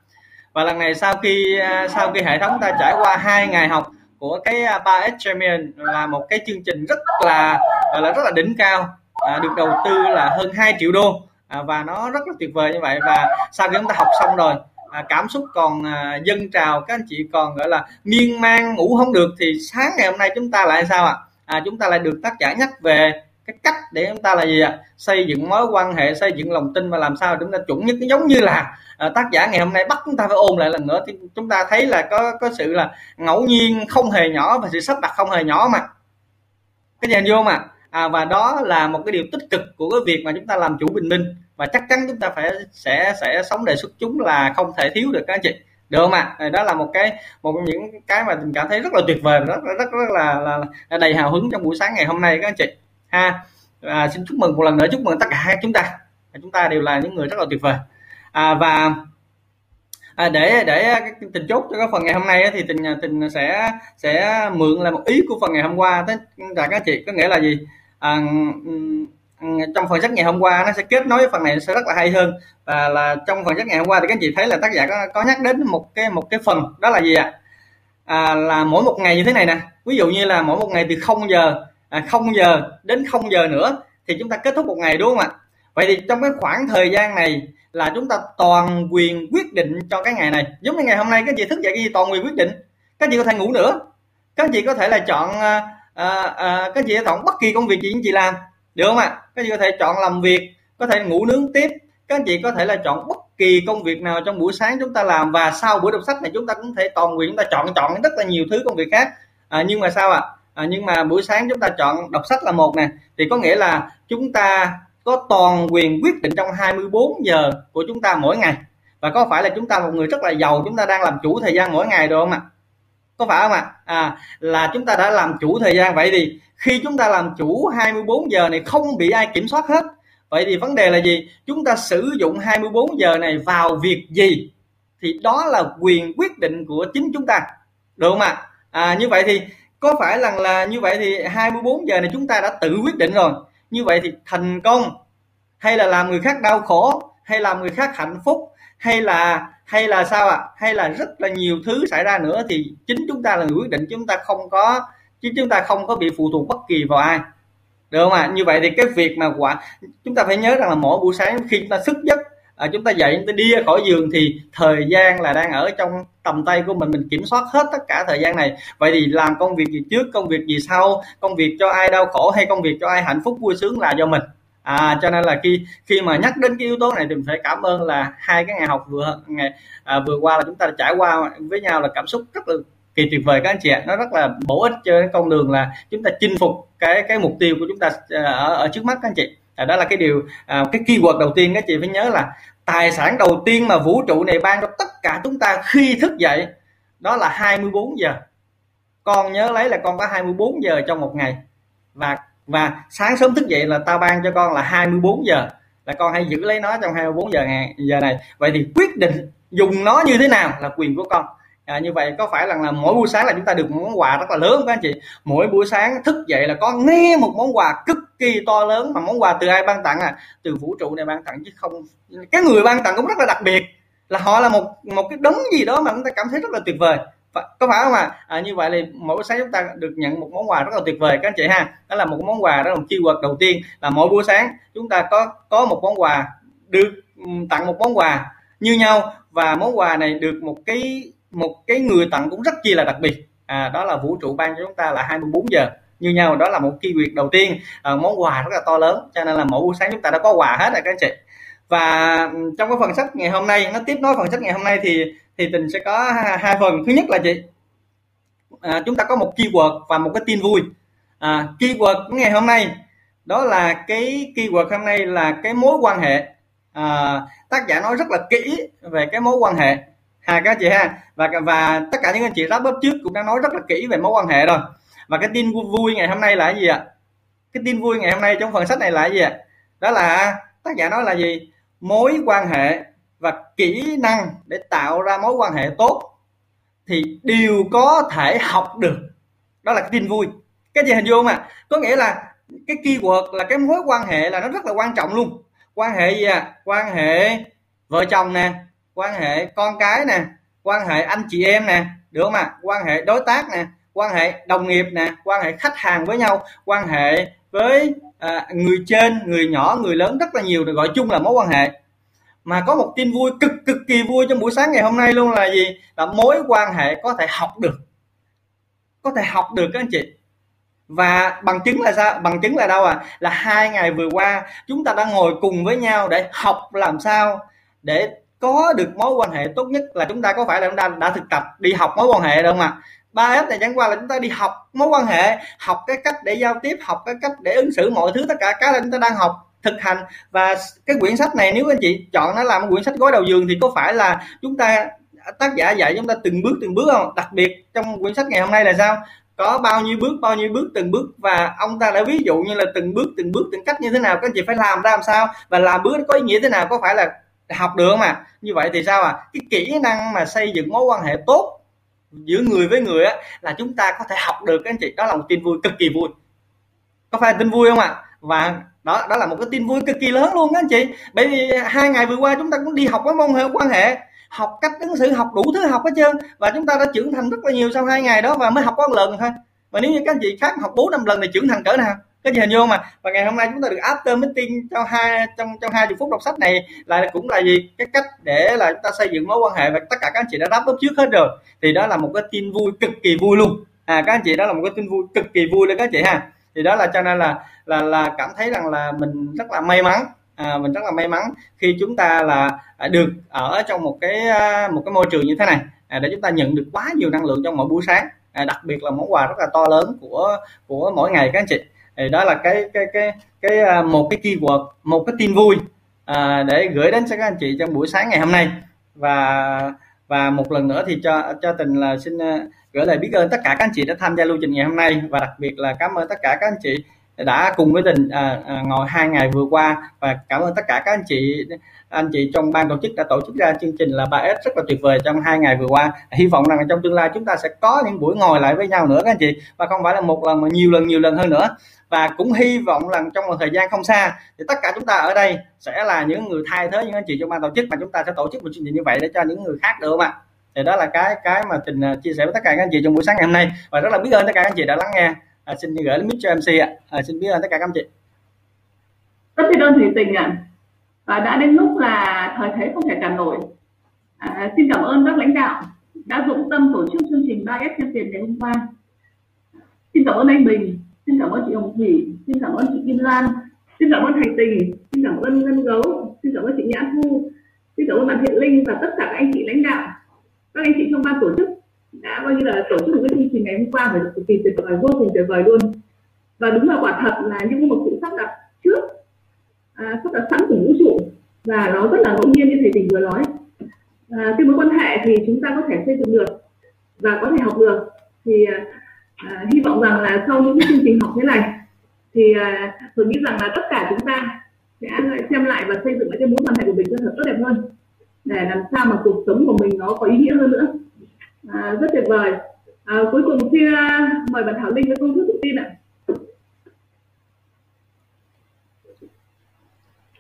và lần này sau khi à, sau khi hệ thống ta trải qua hai ngày học của cái à, 3S Champion là một cái chương trình rất là là rất là đỉnh cao à, được đầu tư là hơn 2 triệu đô à, và nó rất là tuyệt vời như vậy và sau khi chúng ta học xong rồi à, cảm xúc còn à, dân trào các anh chị còn gọi là miên man ngủ không được thì sáng ngày hôm nay chúng ta lại sao ạ à? à, chúng ta lại được tác giả nhắc về cái cách để chúng ta là gì ạ? Xây dựng mối quan hệ xây dựng lòng tin và làm sao chúng ta chuẩn nhất. Giống như là à, tác giả ngày hôm nay bắt chúng ta phải ôn lại lần nữa thì chúng ta thấy là có có sự là ngẫu nhiên không hề nhỏ và sự sắp đặt không hề nhỏ mà. Cái gì vô mà à, và đó là một cái điều tích cực của cái việc mà chúng ta làm chủ bình minh. Và chắc chắn chúng ta phải sẽ sẽ sống đề xuất chúng là không thể thiếu được các anh chị. Được không ạ? À? đó là một cái một trong những cái mà mình cảm thấy rất là tuyệt vời rất rất rất là, là, là đầy hào hứng trong buổi sáng ngày hôm nay các anh chị ha à, xin chúc mừng một lần nữa chúc mừng tất cả chúng ta. Chúng ta đều là những người rất là tuyệt vời. À, và à, để để tình chốt cho cái phần ngày hôm nay thì tình à, tình sẽ sẽ mượn là một ý của phần ngày hôm qua. Tất cả các chị có nghĩa là gì? À, trong phần sách ngày hôm qua nó sẽ kết nối với phần này sẽ rất là hay hơn. Và là trong phần sách ngày hôm qua thì các chị thấy là tác giả có, có nhắc đến một cái một cái phần đó là gì ạ? À? là mỗi một ngày như thế này nè. Ví dụ như là mỗi một ngày từ 0 giờ à, 0 giờ đến 0 giờ nữa thì chúng ta kết thúc một ngày đúng không ạ? Vậy thì trong cái khoảng thời gian này là chúng ta toàn quyền quyết định cho cái ngày này. Giống như ngày hôm nay các chị thức dậy cái gì toàn quyền quyết định. Các chị có thể ngủ nữa. Các chị có thể là chọn à, à, à các chị có thể chọn bất kỳ công việc gì chị làm được không ạ? Các chị có thể chọn làm việc có thể ngủ nướng tiếp. Các anh chị có thể là chọn bất kỳ công việc nào trong buổi sáng chúng ta làm và sau buổi đọc sách này chúng ta cũng thể toàn quyền chúng ta chọn chọn rất là nhiều thứ công việc khác. À, nhưng mà sao ạ? à? À, nhưng mà buổi sáng chúng ta chọn đọc sách là một nè. Thì có nghĩa là chúng ta có toàn quyền quyết định trong 24 giờ của chúng ta mỗi ngày. Và có phải là chúng ta một người rất là giàu chúng ta đang làm chủ thời gian mỗi ngày được không ạ? Có phải không ạ? À là chúng ta đã làm chủ thời gian. Vậy thì khi chúng ta làm chủ 24 giờ này không bị ai kiểm soát hết. Vậy thì vấn đề là gì? Chúng ta sử dụng 24 giờ này vào việc gì? Thì đó là quyền quyết định của chính chúng ta. Được không ạ? À, như vậy thì có phải rằng là như vậy thì 24 giờ này chúng ta đã tự quyết định rồi như vậy thì thành công, hay là làm người khác đau khổ, hay làm người khác hạnh phúc, hay là hay là sao ạ à? hay là rất là nhiều thứ xảy ra nữa thì chính chúng ta là người quyết định, chúng ta không có chứ chúng ta không có bị phụ thuộc bất kỳ vào ai được không ạ à? như vậy thì cái việc mà quả, chúng ta phải nhớ rằng là mỗi buổi sáng khi chúng ta thức giấc à, chúng ta dậy chúng ta đi ra khỏi giường thì thời gian là đang ở trong tầm tay của mình. Mình kiểm soát hết tất cả thời gian này. Vậy thì làm công việc gì trước công việc gì sau? Công việc cho ai đau khổ hay công việc cho ai hạnh phúc vui sướng là do mình. À cho nên là khi khi mà nhắc đến cái yếu tố này thì mình phải cảm ơn là hai cái ngày học vừa ngày à, vừa qua là chúng ta đã trải qua với nhau là cảm xúc rất là kỳ tuyệt vời các anh chị ạ. Nó rất là bổ ích cho con đường là chúng ta chinh phục cái cái mục tiêu của chúng ta à, ở, ở trước mắt các anh chị. À, đó là cái điều à, cái keyword đầu tiên các chị phải nhớ là tài sản đầu tiên mà vũ trụ này ban cho tất cả chúng ta khi thức dậy, đó là 24 giờ. Con nhớ lấy là con có 24 giờ trong một ngày. Và và sáng sớm thức dậy là tao ban cho con là 24 giờ. Là con hãy giữ lấy nó trong 24 giờ ngày, giờ này. Vậy thì quyết định dùng nó như thế nào là quyền của con à, như vậy có phải là, là mỗi buổi sáng là chúng ta được một món quà rất là lớn các anh chị? Mỗi buổi sáng thức dậy là có nghe một món quà cực kỳ to lớn mà món quà từ ai ban tặng à? Từ vũ trụ này ban tặng chứ không cái người ban tặng cũng rất là đặc biệt. Là họ là một một cái đống gì đó mà chúng ta cảm thấy rất là tuyệt vời. Có phải không ạ? À? à, như vậy thì mỗi buổi sáng chúng ta được nhận một món quà rất là tuyệt vời các anh chị ha. Đó là một món quà đó là một keyword đầu tiên là mỗi buổi sáng chúng ta có có một món quà được tặng một món quà như nhau. Và món quà này được một cái một cái người tặng cũng rất chi là đặc biệt. À, đó là vũ trụ ban cho chúng ta là 24 giờ. Như nhau đó là một kỳ việc đầu tiên. À, món quà rất là to lớn cho nên là mỗi buổi sáng chúng ta đã có quà hết rồi các anh chị. Và trong cái phần sách ngày hôm nay nó tiếp nối phần sách ngày hôm nay thì thì tình sẽ có hai phần. Thứ nhất là chị, à, chúng ta có một keyword và một cái tin vui. À, keyword của ngày hôm nay đó là cái keyword hôm nay là cái mối quan hệ. À, tác giả nói rất là kỹ về cái mối quan hệ ha các chị ha. Và và tất cả những anh chị wrap up trước cũng đã nói rất là kỹ về mối quan hệ rồi. Và cái tin vui ngày hôm nay là gì ạ? Cái tin vui ngày hôm nay trong phần sách này là gì ạ? Đó là tác giả nói là gì? Mối quan hệ và kỹ năng để tạo ra mối quan hệ tốt thì đều có thể học được. Đó là cái tin vui. Cái gì hình dung không ạ? Có nghĩa là cái keyword là cái mối quan hệ là nó rất là quan trọng luôn. Quan hệ gì à quan hệ vợ chồng nè quan hệ con cái nè quan hệ anh chị em nè được không ạ? À? quan hệ đối tác nè quan hệ đồng nghiệp nè quan hệ khách hàng với nhau quan hệ với à, người trên người nhỏ người lớn rất là nhiều được gọi chung là mối quan hệ. Mà có một tin vui cực cực kỳ vui trong buổi sáng ngày hôm nay luôn là gì? Là mối quan hệ có thể học được. Có thể học được các anh chị. Và bằng chứng là sao? Bằng chứng là đâu à là hai ngày vừa qua chúng ta đã ngồi cùng với nhau để học làm sao để có được mối quan hệ tốt nhất là chúng ta có phải là chúng ta đã thực tập đi học mối quan hệ đâu mà ba f này chẳng qua là chúng ta đi học mối quan hệ, học cái cách để giao tiếp, học cái cách để ứng xử mọi thứ, tất cả cái là chúng ta đang học, thực hành. Và cái quyển sách này nếu anh chị chọn nó làm quyển sách gói đầu giường thì có phải là chúng ta, tác giả dạy chúng ta từng bước từng bước không? Đặc biệt trong quyển sách ngày hôm nay là sao? Có bao nhiêu bước, bao nhiêu bước, từng bước. Và ông ta đã ví dụ như là từng bước từng bước, từng cách như thế nào, các anh chị phải làm ra làm sao? Và làm bước có ý nghĩa thế nào? Có phải là học được mà. Như vậy thì sao à? Cái kỹ năng mà xây dựng mối quan hệ tốt giữa người với người á, là chúng ta có thể học được, các anh chị. Đó là một tin vui cực kỳ vui. Có phải tin vui không ạ? À? và đó đó là một cái tin vui cực kỳ lớn luôn đó anh chị. Bởi vì hai ngày vừa qua chúng ta cũng đi học cái môn hệ quan hệ, học cách ứng xử, học đủ thứ học hết trơn, và chúng ta đã trưởng thành rất là nhiều sau hai ngày đó và mới học có một lần thôi. Và nếu như các anh chị khác học bốn năm lần thì trưởng thành cỡ nào? Cái gì hình dung mà và ngày hôm nay chúng ta được after meeting trong hai trong trong hai phút đọc sách này là cũng là gì? Cái cách để là chúng ta xây dựng mối quan hệ và tất cả các anh chị đã đáp ứng trước hết rồi. Thì đó là một cái tin vui cực kỳ vui luôn. À các anh chị đó là một cái tin vui cực kỳ vui đấy các anh chị ha. Thì đó là cho nên là là là cảm thấy rằng là mình rất là may mắn. À, mình rất là may mắn khi chúng ta là được ở trong một cái à, một cái môi trường như thế này. À, để chúng ta nhận được quá nhiều năng lượng trong mỗi buổi sáng. À, đặc biệt là món quà rất là to lớn của của mỗi ngày các anh chị thì đó là cái cái cái cái à, một cái keyword một cái tin vui à, để gửi đến cho các anh chị trong buổi sáng ngày hôm nay. Và và một lần nữa thì cho cho tình là xin à, gửi lời biết ơn tất cả các anh chị đã tham gia lưu trình ngày hôm nay. Và đặc biệt là cảm ơn tất cả các anh chị đã cùng với tình à, à, ngồi hai ngày vừa qua. Và cảm ơn tất cả các anh chị anh chị trong ban tổ chức đã tổ chức ra chương trình là 3S rất là tuyệt vời trong hai ngày vừa qua. Hy vọng rằng trong tương lai chúng ta sẽ có những buổi ngồi lại với nhau nữa các anh chị. Và không phải là một lần mà nhiều lần nhiều lần hơn nữa và cũng hy vọng rằng trong một thời gian không xa thì tất cả chúng ta ở đây sẽ là những người thay thế những anh chị trong ban tổ chức mà chúng ta sẽ tổ chức một chương trình như vậy để cho những người khác được không ạ? Thì đó là cái cái mà tình à, chia sẻ với tất cả các anh chị trong buổi sáng ngày hôm nay. Và rất là biết ơn tất cả các anh chị đã lắng nghe. À, xin gửi đến mic cho mc ạ. À, xin biết ơn tất cả các anh chị. Rất biết ơn thủy tình ạ. À. và đã đến lúc là thời thế không thể cản nổi. À, xin cảm ơn các lãnh đạo đã dũng tâm tổ chức chương trình 3S nhân tiền ngày hôm qua. Xin cảm ơn anh Bình xin cảm ơn chị Hồng Thủy xin cảm ơn chị Kim Lan xin cảm ơn thầy Tình xin cảm ơn Ngân Gấu xin cảm ơn chị Nhã Thu xin cảm ơn bạn Thiện Linh và tất cả các anh chị lãnh đạo. Các anh chị trong ban tổ chức đã coi như là tổ chức một cái chương trình ngày hôm qua phải cực kỳ tuyệt vời vô cùng tuyệt vời luôn. Và đúng là quả thật là những một sự sắp đặt trước à, sắp đặt sẵn của vũ trụ và nó rất là ngẫu nhiên như thầy tình vừa nói. À, cái mối quan hệ thì chúng ta có thể xây dựng được và có thể học được. Thì à, à, à hy vọng rằng là sau những chương trình học thế này thì à, tôi nghĩ rằng là tất cả chúng ta sẽ xem lại và xây dựng lại cái mối quan hệ của mình cho thật tốt đẹp hơn để làm sao mà cuộc sống của mình nó có ý nghĩa hơn nữa. À, rất tuyệt vời. À, cuối cùng xin uh, mời bạn Thảo Linh với công thức tự tin ạ.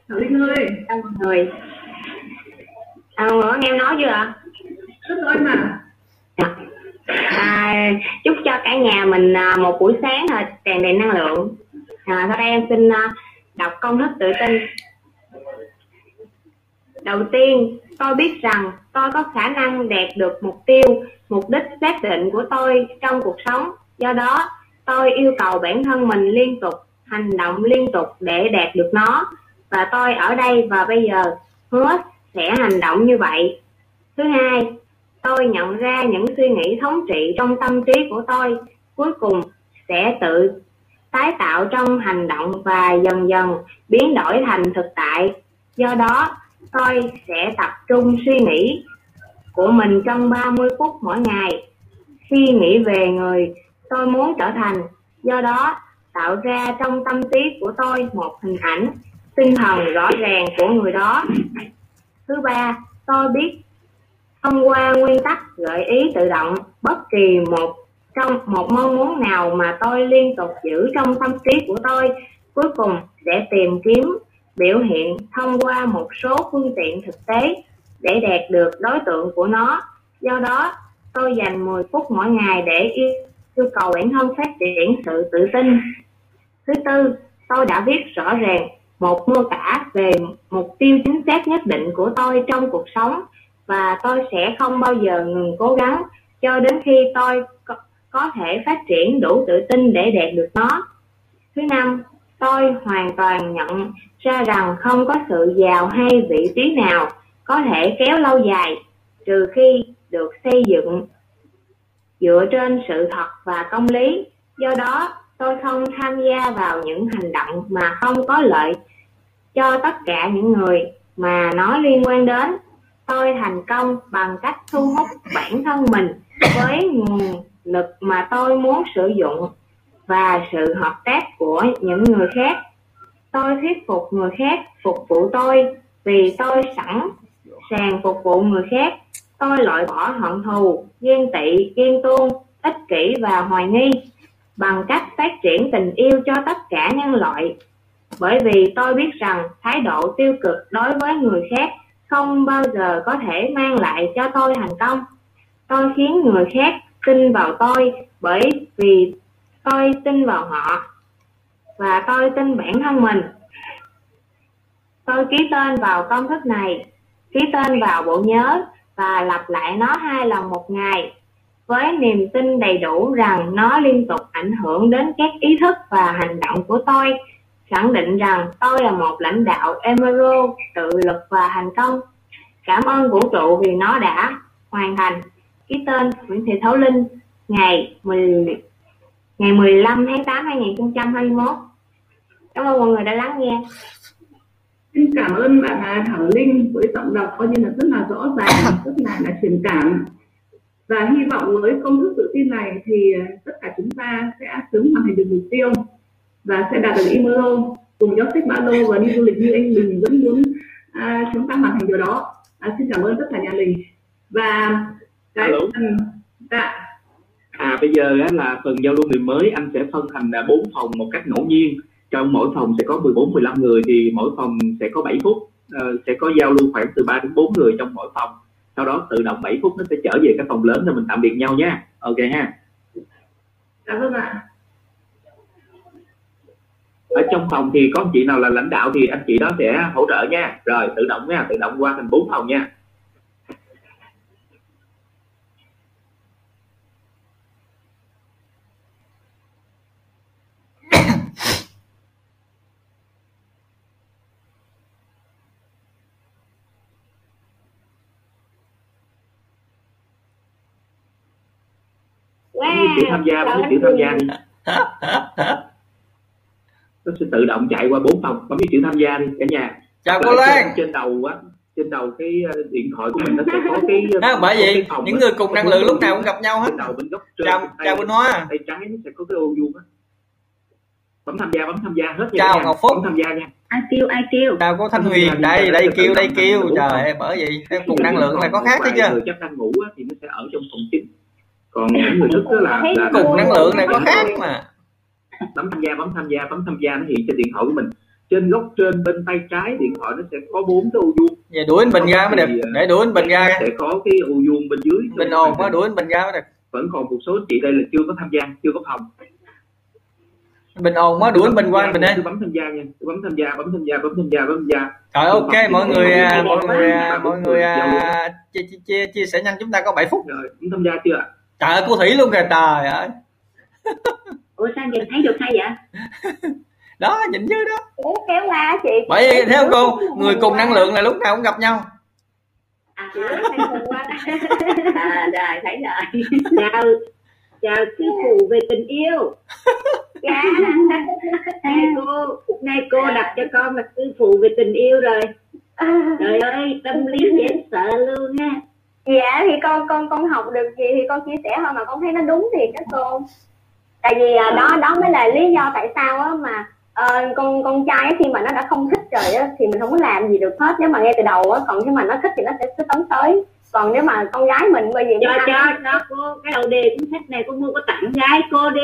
Thảo Linh ơi. Chào mọi người. À, nghe nói chưa ạ? Rất rõ mà. Dạ à, chúc cho cả nhà mình à, một buổi sáng tràn đầy năng lượng. À, sau đây em xin à, đọc công thức tự tin. Đầu tiên tôi biết rằng tôi có khả năng đạt được mục tiêu mục đích xác định của tôi trong cuộc sống. Do đó tôi yêu cầu bản thân mình liên tục hành động liên tục để đạt được nó. Và tôi ở đây và bây giờ hứa sẽ hành động như vậy. Thứ hai tôi nhận ra những suy nghĩ thống trị trong tâm trí của tôi cuối cùng sẽ tự tái tạo trong hành động và dần dần biến đổi thành thực tại do đó tôi sẽ tập trung suy nghĩ của mình trong 30 phút mỗi ngày. Khi nghĩ về người tôi muốn trở thành, do đó tạo ra trong tâm trí của tôi một hình ảnh, tinh thần rõ ràng của người đó. Thứ ba, tôi biết thông qua nguyên tắc gợi ý tự động bất kỳ một trong một mong muốn nào mà tôi liên tục giữ trong tâm trí của tôi cuối cùng sẽ tìm kiếm biểu hiện thông qua một số phương tiện thực tế để đạt được đối tượng của nó. Do đó, tôi dành 10 phút mỗi ngày để yêu, yêu cầu bản thân phát triển sự tự tin. Thứ tư, tôi đã viết rõ ràng một mô tả về mục tiêu chính xác nhất định của tôi trong cuộc sống và tôi sẽ không bao giờ ngừng cố gắng cho đến khi tôi có, thể phát triển đủ tự tin để đạt được nó. Thứ năm, tôi hoàn toàn nhận ra rằng không có sự giàu hay vị trí nào có thể kéo lâu dài trừ khi được xây dựng dựa trên sự thật và công lý do đó tôi không tham gia vào những hành động mà không có lợi cho tất cả những người mà nó liên quan đến tôi thành công bằng cách thu hút bản thân mình với nguồn lực mà tôi muốn sử dụng và sự hợp tác của những người khác. Tôi thuyết phục người khác phục vụ tôi vì tôi sẵn sàng phục vụ người khác. Tôi loại bỏ hận thù, ghen tị, ghen tuông, ích kỷ và hoài nghi bằng cách phát triển tình yêu cho tất cả nhân loại. Bởi vì tôi biết rằng thái độ tiêu cực đối với người khác không bao giờ có thể mang lại cho tôi thành công tôi khiến người khác tin vào tôi bởi vì tôi tin vào họ và tôi tin bản thân mình. Tôi ký tên vào công thức này, ký tên vào bộ nhớ và lặp lại nó hai lần một ngày với niềm tin đầy đủ rằng nó liên tục ảnh hưởng đến các ý thức và hành động của tôi, khẳng định rằng tôi là một lãnh đạo Emerald tự lực và thành công. Cảm ơn vũ trụ vì nó đã hoàn thành. Ký tên Nguyễn Thị Thấu Linh, ngày 10, ngày 15 tháng 8 2021. Cảm ơn mọi người đã lắng nghe. Xin cảm ơn bạn à, Thảo Linh với giọng đọc coi như là rất là rõ ràng, rất là là truyền cảm và hy vọng với công thức tự tin này thì à, tất cả chúng ta sẽ sớm hoàn thành được mục tiêu và sẽ đạt được mơ cùng nhau sách ba lô và đi du lịch như anh mình vẫn muốn à, chúng ta hoàn thành điều đó à, xin cảm ơn tất cả nhà mình và cái phần dạ À bây giờ á, là phần giao lưu người mới anh sẽ phân thành là bốn phòng một cách ngẫu nhiên. Trong mỗi phòng sẽ có 14 15 người thì mỗi phòng sẽ có 7 phút. Ờ, sẽ có giao lưu khoảng từ 3 đến 4 người trong mỗi phòng. Sau đó tự động 7 phút nó sẽ trở về cái phòng lớn rồi mình tạm biệt nhau nha. Ok ha. dạ vâng ạ Ở trong phòng thì có anh chị nào là lãnh đạo thì anh chị đó sẽ hỗ trợ nha. Rồi tự động nha, tự động qua thành bốn phòng nha. Bấm chữ tham gia, bấm chữ tham gia đi. Nó sẽ tự động chạy qua bốn phòng, bấm chữ tham gia đi cả nhà. chào Và cô Lan. trên, trên đầu á trên đầu cái ờ, điện thoại của mình nó sẽ có cái đó, bởi có vì cái phòng những người cùng năng cái lượng lúc nào cũng gặp nhau hết. Đầu bên góc trên chào tay, chào Quỳnh Hoa. tay trái nó sẽ có cái ô vuông á. Bấm tham gia bấm tham gia hết nha Chào nha. Ngọc Phúc. bấm tham gia nha. Ai kêu ai kêu? Chào cô Thanh Huyền. đây đây kêu đây kêu. trời ơi, bởi vì cái cùng năng lượng là có khác đấy chưa người chắc đang ngủ á, thì nó sẽ ở trong phòng chính. Còn những người thức là, là cùng năng lượng này có khác mà bấm tham gia bấm tham gia bấm tham gia nó hiện trên điện thoại của mình. Trên góc trên bên tay trái điện thoại nó sẽ có bốn cái ô vuông. Về đuổi anh Bình ra mới được. Để đuổi anh Bình ra sẽ có cái ô vuông bên dưới. Bình ồn quá đuổi anh Bình ra mới được. Vẫn còn một số chị đây là chưa có tham gia chưa có phòng. Bình ồn quá đuổi anh Bình qua Bình Cứ bấm tham gia nha. Bấm tham gia bấm tham gia bấm tham gia bấm tham gia. Rồi ok mọi người à, mọi người à, mọi người à, chia, chia, chia, sẻ nhanh chúng ta có 7 phút. Rồi bấm tham gia chưa trời ơi cô Thủy luôn kìa trời ơi ủa sao nhìn thấy được hay vậy? Đó nhìn chứ đó. Ủa, kéo qua á chị. Bởi vì thấy không cô người cùng năng lượng là lúc nào cũng gặp nhau. À, à, à rồi thấy rồi. Chào chào sư phụ về tình yêu. Dạ. Nay cô nay cô đặt cho con là sư phụ về tình yêu rồi. Trời ơi tâm lý dễ sợ luôn ha dạ thì con con con học được gì thì con chia sẻ thôi mà con thấy nó đúng thiệt đó cô tại vì à, đó đó mới là lý do tại sao á mà ờ, con con trai á, khi mà nó đã không thích rồi á thì mình không có làm gì được hết. Nếu mà ngay từ đầu á còn khi mà nó thích thì nó sẽ cứ tấn tới. Còn nếu mà con gái mình bởi vì cho nó- cho cho cô cái đầu đề cuốn sách này cô mua có tặng gái cô đi